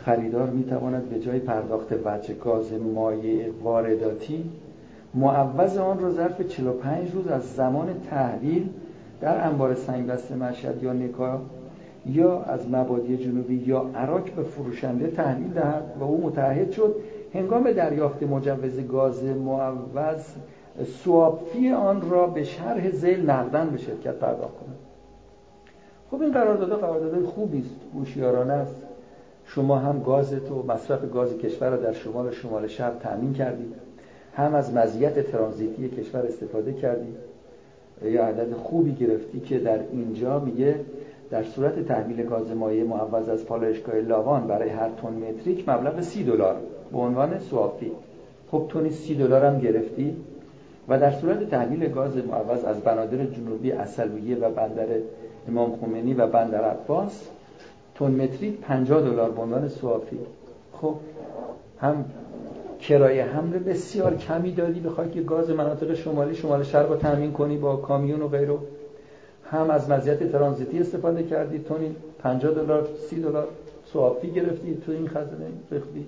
خریدار می‌تواند به جای پرداخت وجه گاز مایع وارداتی معوض آن را ظرف 45 روز از زمان تحویل در انبار سنگبست مشهد یا نکا یا از مبادی جنوبی یا عراق به فروشنده تحویل دهد و او متحد شد. هنگام دریافت مجوز گاز معوض سوابفی آن را به شرح زیل نقدن به شرکت پرداخت کند. خب این قرارداد قرارداد خوبی است. هوشیارانه است. شما هم گازت و مصرف گاز کشور را در شمال و شمال شرق تأمین کردید هم از مزیت ترانزیتی کشور استفاده کردید یا عدد خوبی گرفتی که در اینجا میگه در صورت تحویل گاز مایع معوض از پالایشگاه لاوان برای هر تن متریک مبلغ سی دلار. به عنوان سوافی خب تونی سی دلار هم گرفتی و در صورت تحویل گاز معوض از بنادر جنوبی اصلویه و بندر امام خمینی و بندر عباس تون متریک 50 دلار به عنوان سوافی. خب هم کرایه حمل بسیار کمی دادی بخوای که گاز مناطق شمالی شمال شرق رو تامین کنی با کامیون و غیره هم از مزیت ترانزیتی استفاده کردی. تونی 50 دلار 30 دلار سوافی گرفتی تو این خزانه ریختی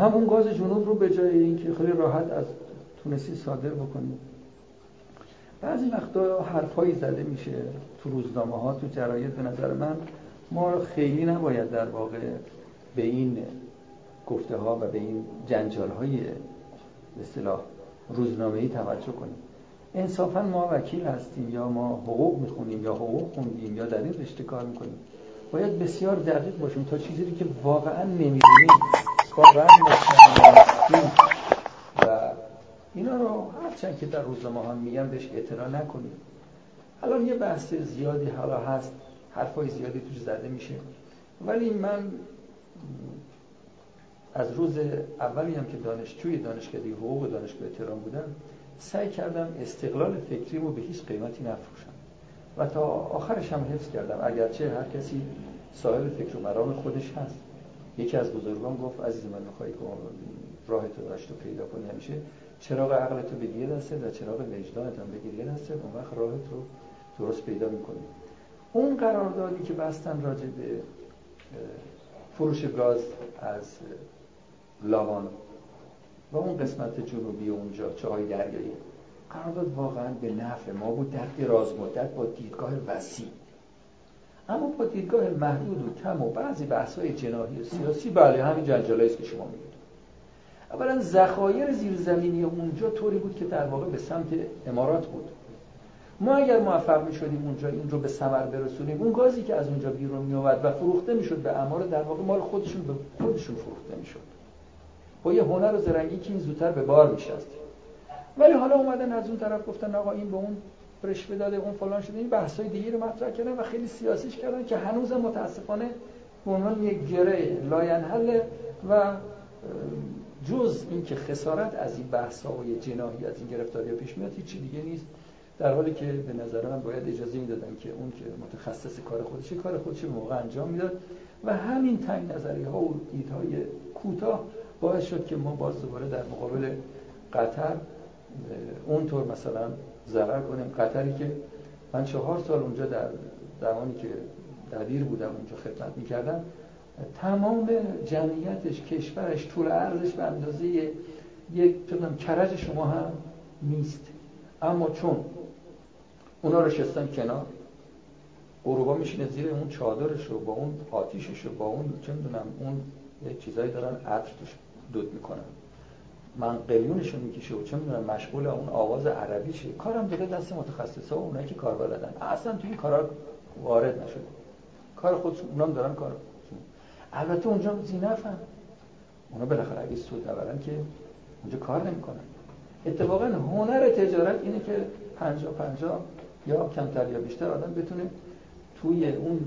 همون گاز جنوب رو به جای اینکه خیلی راحت از تونستی صادر بکنی. بعضی وقتا حرفایی زده میشه تو روزنامه ها تو جراید به نظر من. ما خیلی نباید در واقع به این گفته ها و به این جنجال های اصطلاح روزنامه ای توجه کنیم. انصافا ما وکیل هستیم یا ما حقوق می‌خونیم یا حقوق خوندیم یا در این رشته کار می‌کنیم. باید بسیار دقیق باشیم تا چیزی که واقعا نمی‌دونیم واقعا و اینا رو هرچند که در روزنامه ها میگن بهش اعتنا نکنیم. الان یه بحث زیادی حالا هست حرفای زیادی توش زده میشه. ولی من از روز اولی هم که دانشجوی دانشکده حقوق دانشگاه تهران بودم سعی کردم استقلال فکریمو به هیچ قیمتی نفروشم. و تا آخرش هم حفظ کردم. اگرچه هر کسی صاحب فکر و مرام خودش هست. یکی از بزرگان گفت عزیز من می‌خوای که راه تو داشت و پیدا کنی همیشه؟ چراغ عقل تو بگیر دسته و چراغ وجدانت هم بگیر دسته اون وقت راهت رو درست پیدا می‌کنی. اون قراردادی که بستن راجع به فروش گاز از لاوان و اون قسمت جنوبی اونجا چاهای دریایی قرارداد واقعا به نفع ما بود در دراز مدت با دیدگاه وسیع. اما با دیدگاه محدود و کم و بعضی بحث های جناحی و سیاسی بله همین جنجالایی است که شما میگید. اولا ذخایر زیرزمینی اونجا طوری بود که در واقع به سمت امارات بود. ما اگر موفق می شدیم اونجا این به ثمر برسونیم اون گازی که از اونجا بیرون می و فروخته می‌شد به امار در واقع مال خودشون به خودشون فروخته می‌شد. با یه هنر و زرنگی که این زودتر به بار میشست. ولی حالا اومدن از اون طرف گفتن آقا این به اون رشوه داده اون فلان شده. این بحثای دیگه رو مطرح کردن و خیلی سیاسیش کردن که هنوز متاسفانه به عنوان یک گره لاینحل و جز اینکه خسارت از این بحث‌های جناحی از این گرفتاری پیش میاد هیچی دیگه نیست. در حالی که به نظر من باید اجازه می‌دادن که اون که متخصص کار خودشه کار خودش موقع انجام می‌داد. و همین تنگ نظری ها و دیدهای کوتاه باعث شد که ما باز دوباره در مقابل قطر اونطور مثلا ضرر کنیم. قطری که من چهار سال اونجا در زمانی که دبیر بودم اونجا خدمت می‌کردم تمام جمعیتش کشورش طول عرضش به اندازه یک کرج شما هم نیست. اما چون اونا رو شستن کنار. اروپا میشینه زیر اون چادرش رو با اون آتیشش رو با اون چه می‌دونم اون چیزایی دارن عطر توش دود می‌کنن. من قلیونشون می‌کشه و چه می‌دونم مشغول اون آواز عربیشه کارم داده دست متخصصا و اونایی که کار بلدن. اصلا تو این کارا وارد نشده کار خودشون اونام دارن کار خودشون. البته اونجا زینفن اونا بالاخره اگه سود نبرن که اونجا کار نمی‌کنن. اتفاقا هنر تجارت اینه که پنجا پنجا یا کمتر یا بیشتر آدم بتونه توی اون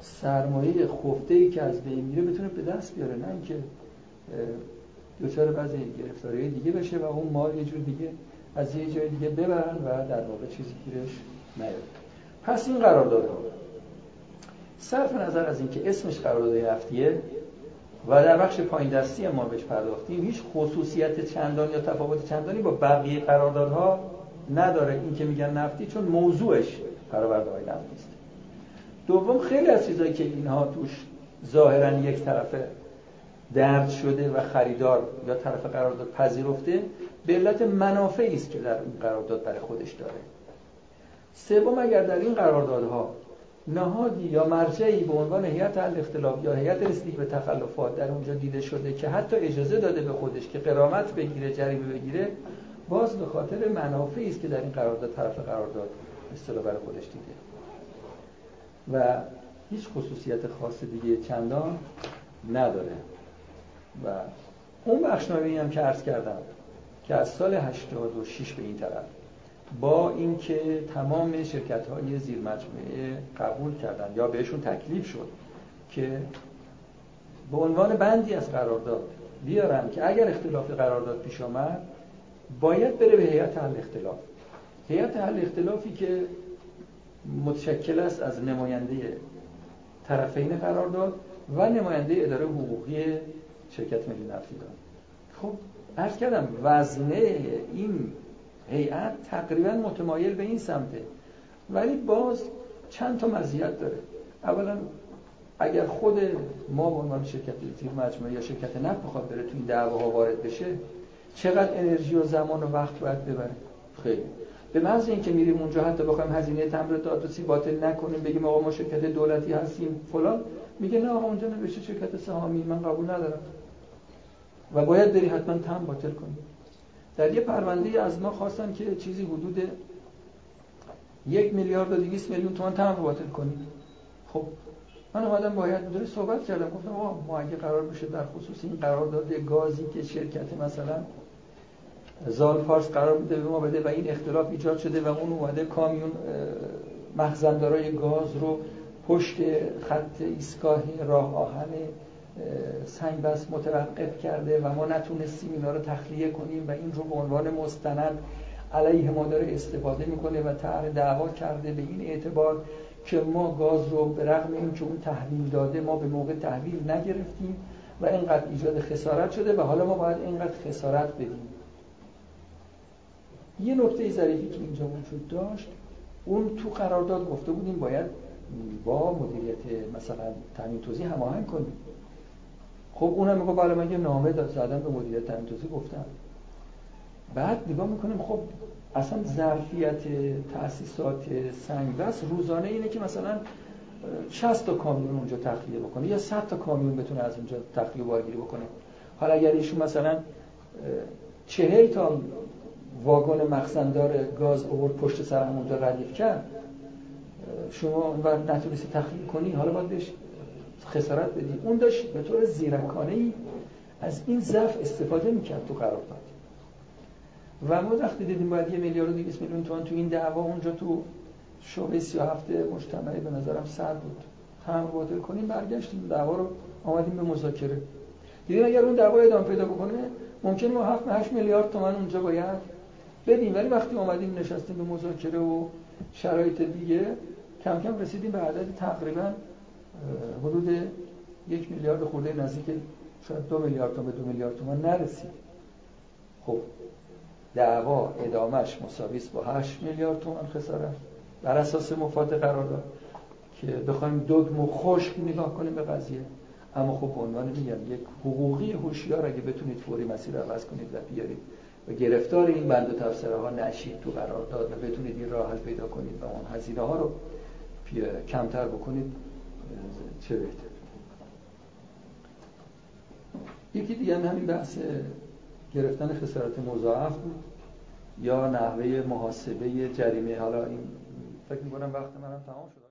سرمایه خفته ای که از بین میره بتونه به دست بیاره نه اینکه دوچار بعضی گرفتاری دیگه بشه و اون مال یه جور دیگه از یه جای دیگه ببرن و در واقع چیزی گیرش نیاد. پس این قرارداد صرف نظر از اینکه اسمش قرارداد نفتیه و در بخش پایین دستی ما بهش پرداختیم هیچ خصوصیت چندانی یا تفاوت چندانی با بقیه قراردادها نداره این که میگن نفتی چون موضوعش فرآورده های نفتی است دوم خیلی از چیزایی که اینها توش ظاهرا یک طرفه درد شده و خریدار یا طرف قرارداد پذیرفته به علت منافعی است که در این قرارداد برای خودش داره. سوم اگر در این قراردادها نهادی یا مرجعی به عنوان هیئت حل اختلاف یا هیئت رسیدگی به تخلفات در اونجا دیده شده که حتی اجازه داده به خودش که قرامت بگیره جریمه بگیره باز به خاطر منافعی است که در این قرارداد طرف قرارداد اصطلاح برای خودش دیده. و هیچ خصوصیت خاص دیگه چندان نداره. و اون بخشنامه هم که عرض کردم که از سال 86 به این طرف با اینکه تمام شرکت های زیر مجموعه قبول کردن یا بهشون تکلیف شد که به عنوان بندی از قرارداد بیارن که اگر اختلاف قرارداد پیش آمد باید بره به هیئت حل اختلاف. هیئت حل اختلافی که متشکل است از نماینده طرفین قرارداد و نماینده اداره حقوقی شرکت ملی نفتیدان خب عرض کردم وزنه این هیئت تقریبا متمایل به این سمته. ولی باز چند تا مزیت داره. اولا اگر خود ما به عنوان شرکت زیر مجموعه یا شرکت نفت بخواد بره تو این دعواها وارد بشه چقدر انرژی و زمان و وقت باید ببره خیلی. به محض اینکه میریم اونجا حتی بخوایم هزینه تمر دادرسی باطل نکنیم بگیم آقا ما شرکت دولتی هستیم فلان میگه نه آقا اونجا نوشته شرکت سهامی من قبول ندارم. و باید بری حتما تم باطل کنی. در یه پرونده از ما خواستن که چیزی حدود یک میلیارد و دویست میلیون تومان تم باطل کنید خب من اومدم باید مدیر صحبت کردم. گفتم آقا ما اگه قرار بشه در خصوص این قرارداد گازی که شرکت مثلا زال فارس قرار بوده به ما بده و این اختلاف ایجاد شده و اون اومده کامیون مخزندارای گاز رو پشت خط ایستگاه راه آهن سنگ بس متوقف کرده و ما نتونستیم اینا رو تخلیه کنیم و این رو به عنوان مستند علیه ما داره استفاده می‌کنه و طرح دعوا کرده به این اعتبار که ما گاز رو به رغم اینکه اون تحویل داده ما به موقع تحویل نگرفتیم و اینقدر ایجاد خسارت شده و حالا ما باید اینقدر خسارت بدیم. یه نکته ظریفی که اینجا وجود داشت اون تو قرارداد گفته بودیم باید با مدیریت مثلا تامین توزیع هماهنگ کنیم. خب اونم میگه بالا من یه نامه زدم به مدیریت تامین توزیع گفتم. بعد نگاه می‌کنیم خب اصلا ظرفیت تاسیسات سنگ بس روزانه اینه که مثلا 60 تا کامیون اونجا تخلیه بکنه یا 100 تا کامیون بتونه از اونجا تخلیه بارگیری بکنه. حالا اگر ایشون مثلا 40 تا واگن مخزندار گاز اوورد پشت سر اونجا ردیف کرد. شما و نتونستی تخلیه کنی حالا باید بهش خسارت بدی. اون داشت به طور زیرکانه ای از این ضعف استفاده می‌کرد تو قرارداد. و ما وقتی دیدیم باید یه میلیارد و 200 میلیون تومان تو این دعوا اونجا تو شعبه 37 مجتمعی به نظرم سر بود. هم باطل کنیم برگشتیم. دعوا رو آمدیم به مذاکره. دیدیم اگر اون دعوا ادامه پیدا بکنه ممکن ما 7 8 میلیارد تومان اونجا باید بدیم ولی وقتی اومدیم نشستیم به مذاکره و شرایط دیگه کم کم رسیدیم به عدد تقریبا حدود یک میلیارد خورده نزدیک شاید دو میلیارد تومان به دو میلیارد تومان نرسید. خب دعوا ادامش مساویس با 8 میلیارد تومان خسارت. بر اساس مفاد قرارداد که بخوایم دگم و خشک نگاه کنیم به قضیه. اما خب عنوان میگم یک حقوقی هوشیار اگه بتونید فوری مسیر عوض کنید و بیارید و گرفتار این بند و تفسیره ها نشید تو قرارداد و بتونید این راه پیدا کنید و اون هزینه ها رو کمتر بکنید چه بهتر. یکی دیگه همین بحث گرفتن خسارت مضاعف بود یا نحوه محاسبه جریمه. حالا این فکر می‌کنم وقت منم تمام شد